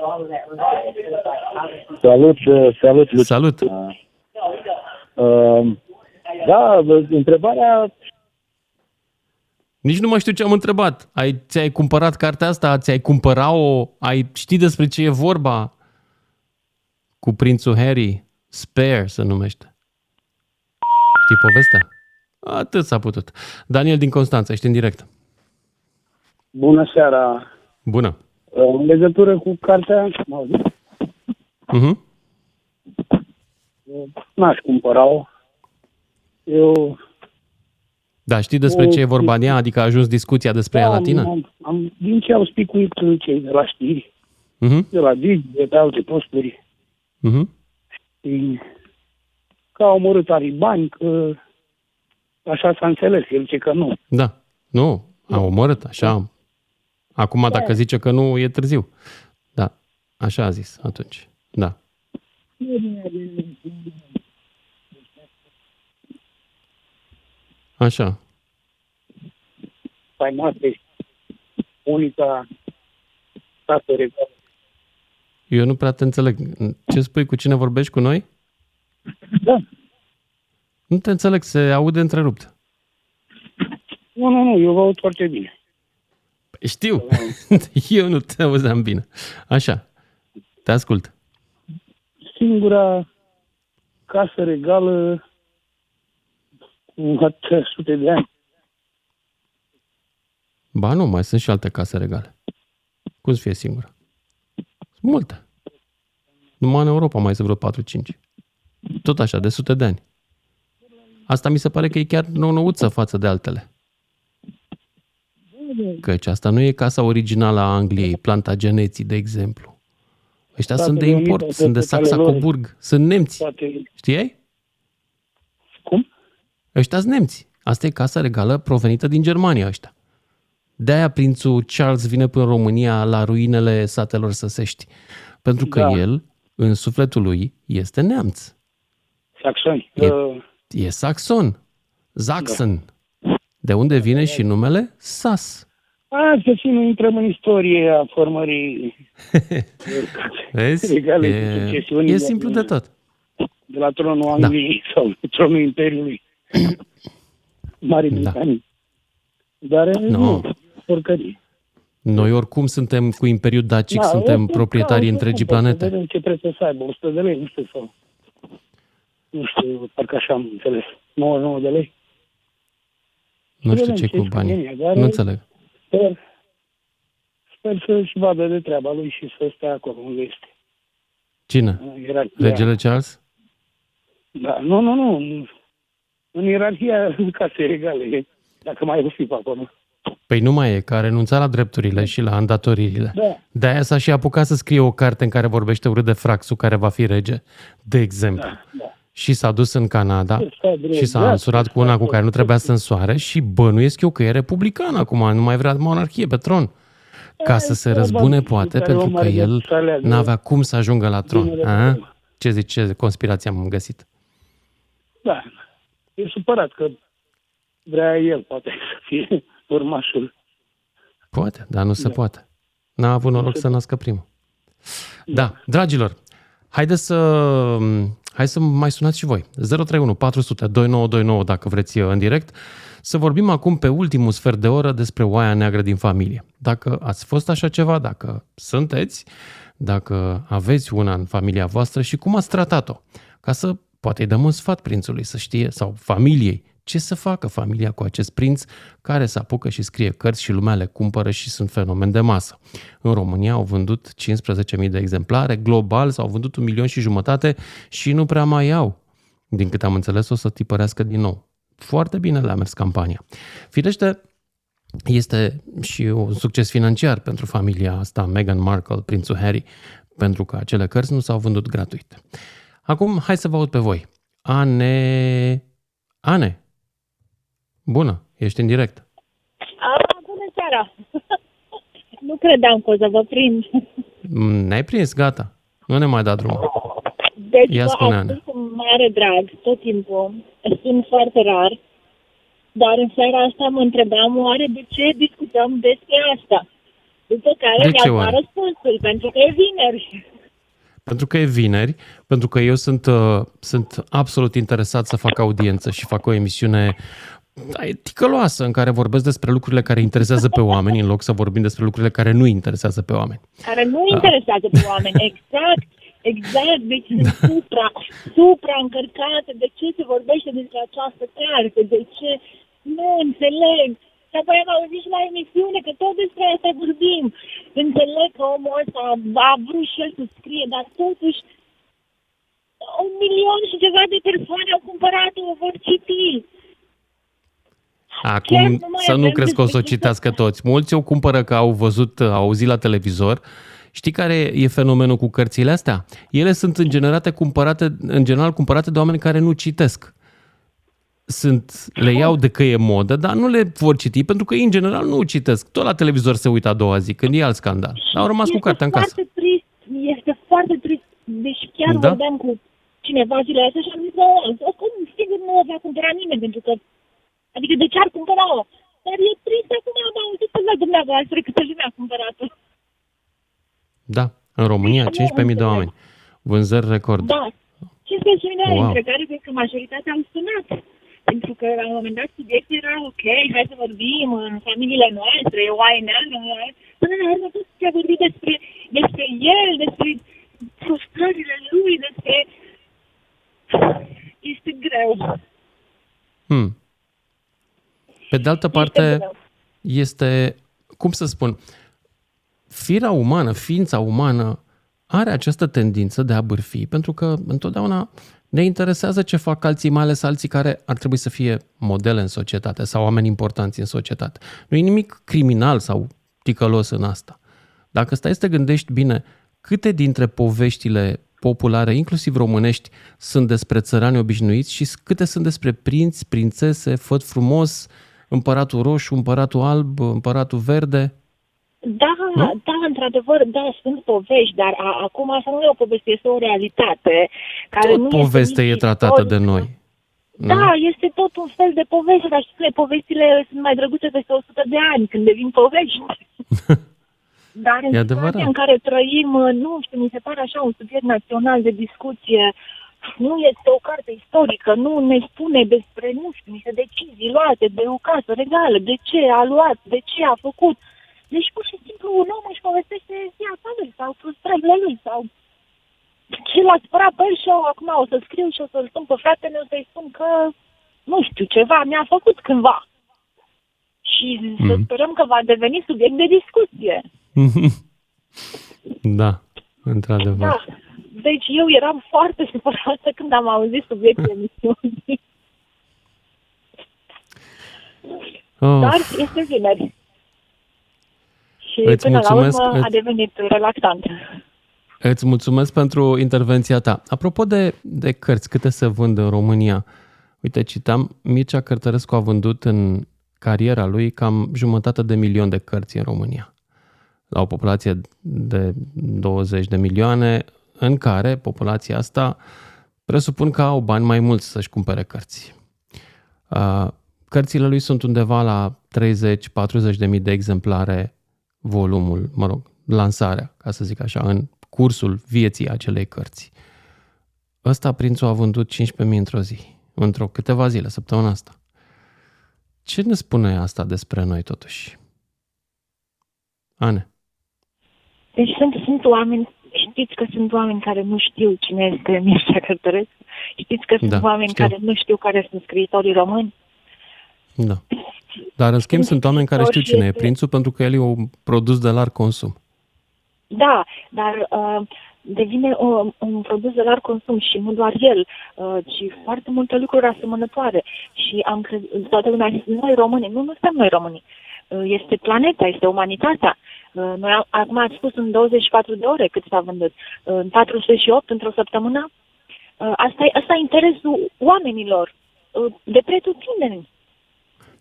Salut, uh, salut, Lucian. Salut! Uh, da, întrebarea Nici nu mai știu ce am întrebat. Ai, ți-ai cumpărat cartea asta? Ți-ai cumpărat-o? Ai ști despre ce e vorba? Cu prințul Harry? Spare se numește. Știi povestea? Atât s-a putut. Daniel din Constanța, ești în direct. Bună seara! Bună. Uh, În legătură cu cartea, mă auzit? Uh-huh. Uh, n-aș cumpăra-o. Eu Da, știi despre O- ce e vorba în ea? Adică a ajuns discuția despre ea la am, tine? am, am, din ce au spicuit cei de la știri, Uh-huh. de la Digi, de pe alte posturi, Uh-huh. și că au omorât talibani, că așa s-a înțeles, el zice că nu. Da. Nu, a omorât, așa. Acum, dacă zice că nu, e târziu. Da, așa a zis atunci. Da. Așa. Faimoase, unica casă regală. Eu nu prea te înțeleg. Ce spui? Cu cine vorbești? Cu noi? Da. Nu te înțeleg, se aude întrerupt. Nu, nu, nu, eu vă aud foarte bine. Păi Știu. Eu nu te auzeam bine. Așa. Te ascult. Singura casă regală cu atâtea sute de ani. Ba nu, mai sunt și alte case regale. Cum să fie singura? Sunt multe. Numai în Europa mai sunt vreo 4-5. Tot așa, de sute de ani. Asta mi se pare că e chiar nou-nouță față de altele. Căci asta nu e casa originală a Angliei, Plantageneții, de exemplu. Ăștia sunt de Statele import, Unite, sunt de toate ale lor. Saxa-Coburg, sunt nemți. Toate, Știai? Cum? Ăștia sunt nemți. Asta e casa regală provenită din Germania ăștia. De-aia prințul Charles vine până în România la ruinele satelor săsești. Pentru că Da. el, în sufletul lui, este neamț. saxoni. E, Uh, e saxon. Zaxen. De unde vine și numele Sas. a, să fie, nu intrăm în istorie a formării Vezi? regale cu E, succesiuni e de- simplu de tot. de la tronul Da. Angliei sau tronul Imperiului Marii Britanii. Dar No. nu, porcărie. Noi oricum suntem cu Imperiul Dacic, Da, suntem oricum, proprietarii da, întregii oricum, planete. Vedem ce preț o să aibă, 100 de lei, nu știu, sau... Nu știu, parcă așa am înțeles. 99 de lei. Nu știu Vedem ce ce cu banii. economie, dar- Nu înțeleg. Sper, sper să-și vadă de treaba lui și să stea acolo unde este. Cine? În ierarhia. Regele Charles? Da, nu, nu, nu. În ierarhia casei regale, dacă mai fi pe acolo. Păi nu mai e, că a renunțat la drepturile și la îndatoririle. Da. De-aia s-a și apucat să scrie o carte în care vorbește urât de Fraxul, care va fi rege, de exemplu. Da, Și s-a dus în Canada Sta drept, și s-a da, însurat cu una cu care nu trebuia să însoare și bănuiesc eu că e republican acum, nu mai vrea monarhie pe tron. Ca să se răzbune, poate, care pentru om că are el dreptul să aleagă. n-avea cum să ajungă la tron. Binele A? Ce zici, ce conspirație am găsit? Da. E supărat că vrea el, poate, să fie urmașul. Poate, dar nu se poate. N-a avut noroc să nască primul. Da, dragilor, haideți să, hai să mai sunați și voi. 031 400 2929 dacă vreți în direct să vorbim acum pe ultimul sfert de oră despre oaia neagră din familie. Dacă ați fost așa ceva, dacă sunteți, dacă aveți una în familia voastră și cum ați tratat-o, ca să poate îi dăm un sfat prințului să știe, sau familiei, ce să facă familia cu acest prinț care se apucă și scrie cărți și lumea le cumpără și sunt fenomen de masă. În România au vândut 15.000 de exemplare, global s-au vândut un milion și jumătate și nu prea mai au. Din câte am înțeles, o să tipărească din nou. Foarte bine le-a mers campania. Firește, este și un succes financiar pentru familia asta, Meghan Markle, prințul Harry, pentru că acele cărți nu s-au vândut gratuit. Acum, hai să vă aud pe voi. Ane... Ane, Bună, ești în direct. A, bună seara! nu credeam că o să vă prind. Mm, ne-ai prins, gata. Nu ne mai da drumul. Deci Ia vă ascult cu mare drag tot timpul. Sunt foarte rar. Dar în seara asta mă întrebam oare de ce discutăm despre asta. După care mi-a răspunsul, pentru că e vineri. Pentru că e vineri, pentru că eu sunt, uh, sunt absolut interesat să fac audiență și fac o emisiune ticăloasă în care vorbesc despre lucrurile care interesează pe oameni în loc să vorbim despre lucrurile care nu interesează pe oameni. Care nu da. interesează pe oameni, exact. Exact, deci sunt da. supra, supra încărcate. De ce se vorbește despre această carte? De ce? Nu înțeleg. Și apoi am auzit și la emisiune că tot despre asta vorbim. Înțeleg că omul ăsta a vrut și el să scrie, dar totuși un milion și ceva de persoane au cumpărat-o, o vor citi. Acum să nu crezi că o să o citească toți. Mulți o cumpără că au văzut, au auzit la televizor. Știi care e fenomenul cu cărțile astea? Ele sunt în general cumpărate, în general cumpărate de oameni care nu citesc. Sunt, le iau de că e modă, dar nu le vor citi pentru că ei în general nu citesc. Tot la televizor se uită a doua zi, când e alt scandal. Dar au rămas este cu cartea în casă. Foarte trist, este foarte trist. Deci chiar da? vorbeam cu cineva zilele astea și am zis, cum sigur nu o va cumpăra nimeni, pentru că Adică de ce ar cumpăra-o? Dar e trist acum am auzit pe la dumneavoastră câtă lume a cumpărat-o. Da, în România 15.000 de oameni. Vânzări record. Da, 15.000 de oameni, wow. între care cred că majoritatea au sunat. Pentru că la un moment dat subiectul era ok, hai să vorbim în familiile noastre, e oaie neagră, până la urmă tot ce a vorbit despre, despre el, despre frustrările lui, despre... Este greu. Hmm. Pe de altă parte, este, cum să spun, firea umană, ființa umană are această tendință de a bârfi, pentru că întotdeauna ne interesează ce fac alții, mai ales alții care ar trebui să fie modele în societate sau oameni importanți în societate. Nu e nimic criminal sau ticălos în asta. Dacă stai să te gândești bine, câte dintre poveștile populare, inclusiv românești, sunt despre țărani obișnuiți și câte sunt despre prinți, prințese, făt frumos, împăratul roșu, împăratul alb, împăratul verde? Da, nu? da, într-adevăr, da, sunt povești, dar a, acum asta nu e o poveste, este o realitate. Care tot nu povestea e tratată de noi. Da, nu? este tot un fel de poveste, dar știți că povestile sunt mai drăguțe peste 100 de ani, când devin povești. Dar în situația în care trăim, nu știu, mi se pare așa un subiect național de discuție nu este o carte istorică, nu ne spune despre, nu știu, niște decizii luate de o casă regală, de ce a luat, de ce a făcut. Deci, pur și simplu, un om își povestește viața lui sau frustrările lui sau ce l-a spărat pe el și eu acum o să scriu și o să-l spun pe fratele meu să-i spun că, nu știu, ceva mi-a făcut cândva. Și mm. să sperăm că va deveni subiect de discuție. da, într-adevăr. Da. Deci eu eram foarte supărată când am auzit subiectul emisiunii. Oh. Dar este vineri. Și Îți până mulțumesc, la urmă a devenit relaxant. Îți mulțumesc pentru intervenția ta. Apropo de, de cărți, câte se vând în România? Uite, citam, Mircea Cărtărescu a vândut în cariera lui cam jumătate de milion de cărți în România. La o populație de 20 de milioane, în care populația asta presupun că au bani mai mulți să-și cumpere cărți. Cărțile lui sunt undeva la 30-40 de mii de exemplare volumul, mă rog, lansarea, ca să zic așa, în cursul vieții acelei cărți. Ăsta, prințul, a vândut 15.000 într-o zi, într-o câteva zile, săptămâna asta. Ce ne spune asta despre noi totuși? Ane. Deci sunt, sunt oameni, știți că sunt oameni care nu știu cine este Mircea Cărtărescu? Știți că sunt Da, oameni știu. care nu știu care sunt scriitorii români? Da. Dar în schimb sunt oameni care știu cine e este- prințul pentru că el e un produs de larg consum. Da, dar uh, devine un, un produs de larg consum și nu doar el, uh, ci foarte multe lucruri asemănătoare. Și am crezut, toată lumea a zis, noi români, nu, nu suntem noi români. Uh, este planeta, este umanitatea. Uh, noi am, acum ați spus în 24 de ore cât s-a vândut. Uh, în 48 într-o săptămână. Uh, asta, e, asta e interesul oamenilor, uh, de pretutindeni.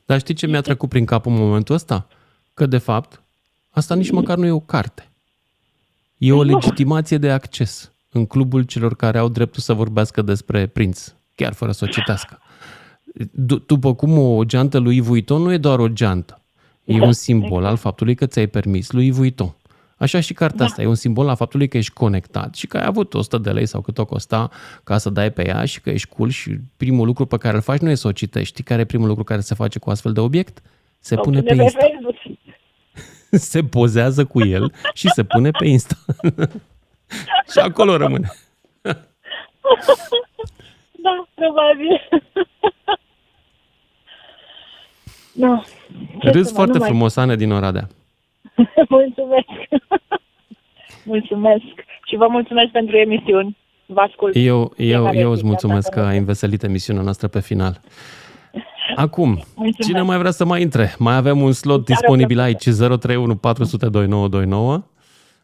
Dar știi ce mi-a trecut prin cap în momentul ăsta? Că, de fapt, asta nici măcar nu e o carte. E o legitimație de acces în clubul celor care au dreptul să vorbească despre prinț, chiar fără să o citească. D- după cum o geantă lui Yves Vuitton nu e doar o geantă, e Da, un simbol al faptului că ți-ai permis lui Yves Vuitton. Așa și cartea asta e un simbol al faptului că ești conectat și că ai avut 100 de lei sau cât o costa ca să dai pe ea și că ești cool și primul lucru pe care îl faci nu e să o citești. Știi care e primul lucru care se face cu astfel de obiect? Se pune pe Insta. Facebook. Se pozează cu el și se pune pe Insta. și acolo rămâne. Da, probabil. Da. Ce Râs să mă, foarte nu mai- frumos, Ane, din Oradea. mulțumesc. mulțumesc. Și vă mulțumesc pentru emisiuni. Vă ascult. Eu, eu, Fiecare eu îți zi, mulțumesc că dacă ai înveselit emisiunea noastră pe final. Acum, Mulțumesc. cine mai vrea să mai intre? Mai avem un slot Seară disponibil aici, 031 400 2929.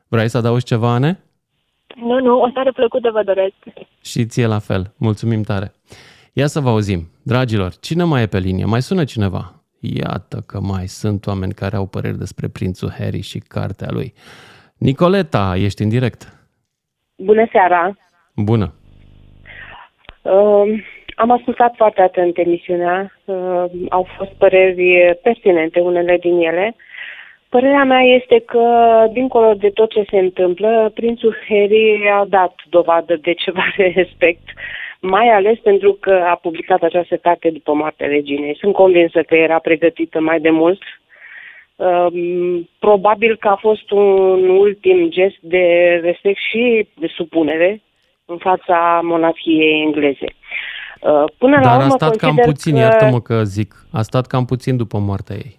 Vrei să adaugi ceva, Ane? Nu, nu, o seară plăcută vă doresc. Și ție la fel. Mulțumim tare. Ia să vă auzim. Dragilor, cine mai e pe linie? Mai sună cineva? Iată că mai sunt oameni care au păreri despre prințul Harry și cartea lui. Nicoleta, ești în direct. Bună seara! Bună. Uh, am ascultat foarte atent emisiunea. Uh, au fost păreri pertinente, unele din ele. Părerea mea este că, dincolo de tot ce se întâmplă, prințul Harry a dat dovadă de ceva respect, mai ales pentru că a publicat această carte după moartea reginei. Sunt convinsă că era pregătită mai de mult. Um, probabil că a fost un ultim gest de respect și de supunere în fața monarhiei engleze. Uh, Până la Dar a urmă stat cam consider puțin, că... iartă-mă că zic, a stat cam puțin după moartea ei.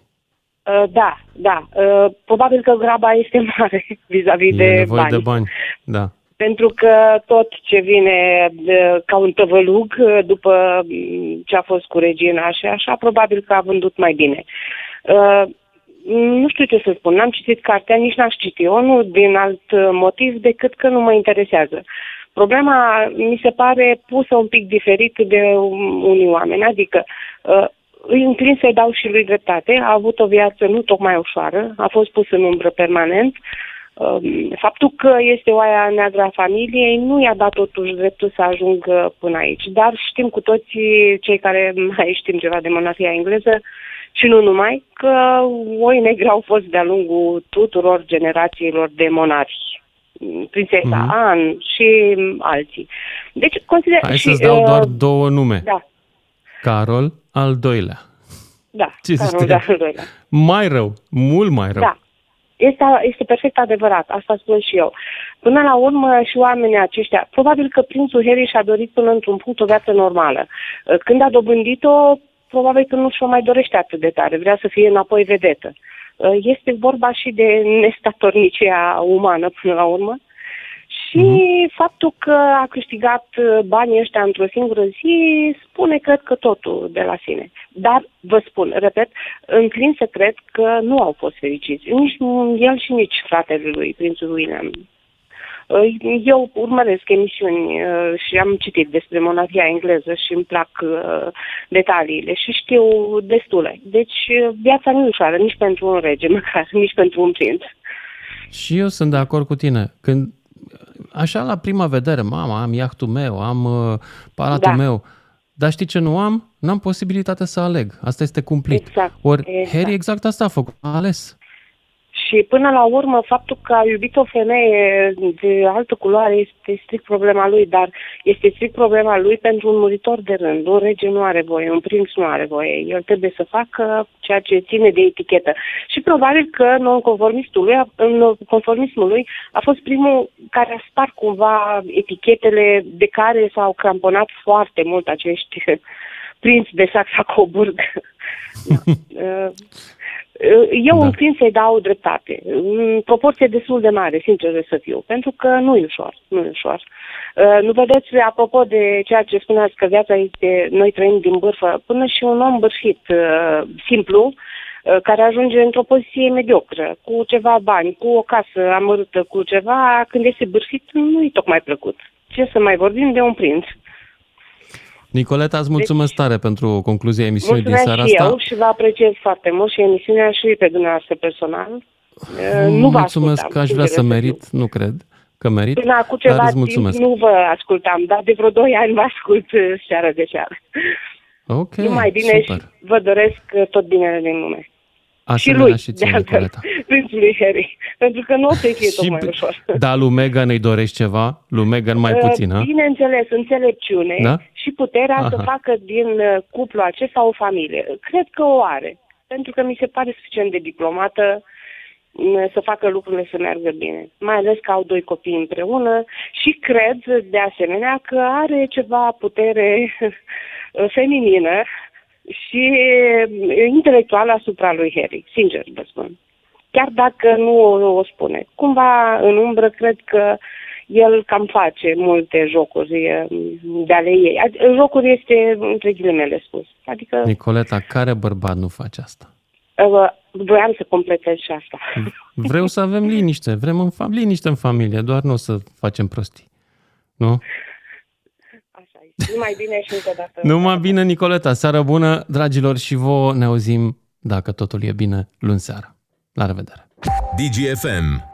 Uh, Da, da. Uh, Probabil că graba este mare vis-a-vis E de nevoie bani. de bani. Da. Pentru că tot ce vine de, ca un tăvălug uh, după mm, ce a fost cu regina și așa, probabil că a vândut mai bine. Uh, nu știu ce să spun, n-am citit cartea, nici n-aș citi-o, nu din alt uh, motiv decât că nu mă interesează. Problema mi se pare pusă un pic diferit de um, unii oameni, adică uh, îi înclin să-i dau și lui dreptate, a avut o viață nu tocmai ușoară, a fost pus în umbră permanent, Um, Faptul că este oaia neagră a familiei nu i-a dat totuși dreptul să ajungă până aici. Dar știm cu toții, cei care mai știm ceva de monarhia engleză, și nu numai, că oi negri au fost de-a lungul tuturor generațiilor de monarhi. Prințesa Mhm. mm-hmm. Anne și alții. Deci, consider... Hai și, să-ți dau uh, doar două nume. Da, Carol al doilea. da. Ce Carol zici? de al doilea. Mai rău, mult mai rău. Da. Este, este perfect adevărat, asta spun și eu. Până la urmă și oamenii aceștia, probabil că prințul Harry și-a dorit până într-un punct o viață normală. Când a dobândit-o, probabil că nu și-o mai dorește atât de tare, vrea să fie înapoi vedetă. Este vorba și de nestatornicia umană până la urmă și Mhm. faptul că a câștigat uh, banii ăștia într-o singură zi spune, cred că totul de la sine. Dar, vă spun, repet, înclin să cred că nu au fost fericiți. Nici el și nici fratele lui, prințul William. Uh, Eu urmăresc emisiuni uh, și am citit despre monarhia engleză și îmi plac uh, detaliile și știu destule. Deci uh, viața nu e ușoară nici pentru un rege, măcar, nici pentru un prinț. Și eu sunt de acord cu tine. Când, așa la prima vedere, mama, am iahtul meu, am uh, palatul Da. meu, dar știi ce nu am? N-am posibilitatea să aleg. Asta este cumplit. Exact, Ori exact. Harry exact asta a făcut, a ales. Și până la urmă, faptul că a iubit o femeie de altă culoare este strict problema lui, dar este strict problema lui pentru un muritor de rând. Un rege nu are voie, un prinț nu are voie. El trebuie să facă ceea ce ține de etichetă. Și probabil că nonconformistul lui, conformismul lui a fost primul care a spart cumva etichetele de care s-au cramponat foarte mult acești prinți de Saxa-Coburg. Da. Eu da. înclin să-i dau dreptate, în proporție destul de mare, sincer să fiu, pentru că nu e ușor, nu e ușor. Uh, nu vedeți, apropo de ceea ce spuneați, că viața este, noi trăim din bârfă, până și un om bârfit, uh, simplu, uh, care ajunge într-o poziție mediocră, cu ceva bani, cu o casă amărâtă, cu ceva, când este bârfit, nu e tocmai plăcut. Ce să mai vorbim de un prinț? Nicoleta, îți mulțumesc deci, tare pentru concluzia emisiunii din seara și asta. eu și vă apreciez foarte mult și emisiunea și pe dumneavoastră personal. Nu vă mulțumesc că aș vrea să merit, nu cred că merit, Până acum ceva dar îți timp mulțumesc. nu vă ascultam, dar de vreo 2 ani vă ascult uh, seară de seară. Ok, Numai bine super. și vă doresc uh, tot binele din lume. Și Asemenea lui, și de ție, altfel, Nicoleta. prințului Harry. Pentru că nu o să-i fie tocmai ușor. Da, lui Megan îi dorești ceva? Lui Megan mai Uh, puțin, ha? Bineînțeles, înțelepciune Da? și puterea Aha. să facă din uh, cuplul acesta o familie. Cred că o are, pentru că mi se pare suficient de diplomată m, să facă lucrurile să meargă bine. Mai ales că au doi copii împreună și cred, de asemenea, că are ceva putere feminină și uh, intelectuală asupra lui Harry, sincer vă spun chiar dacă nu o, o spune. Cumva, în umbră, cred că el cam face multe jocuri eh, de ale ei. Ad- Jocuri este între ghilimele spus. Adică Nicoleta, care bărbat nu face asta? uh, voiam să completez și asta. Vreau să avem liniște, vrem în fam- liniște în familie, doar nu o să facem prostii. Nu? Numai bine și încă o dată. Numai bine, Nicoleta, seară bună, dragilor, și vouă ne auzim, dacă totul e bine, luni seara. La revedere! DGFM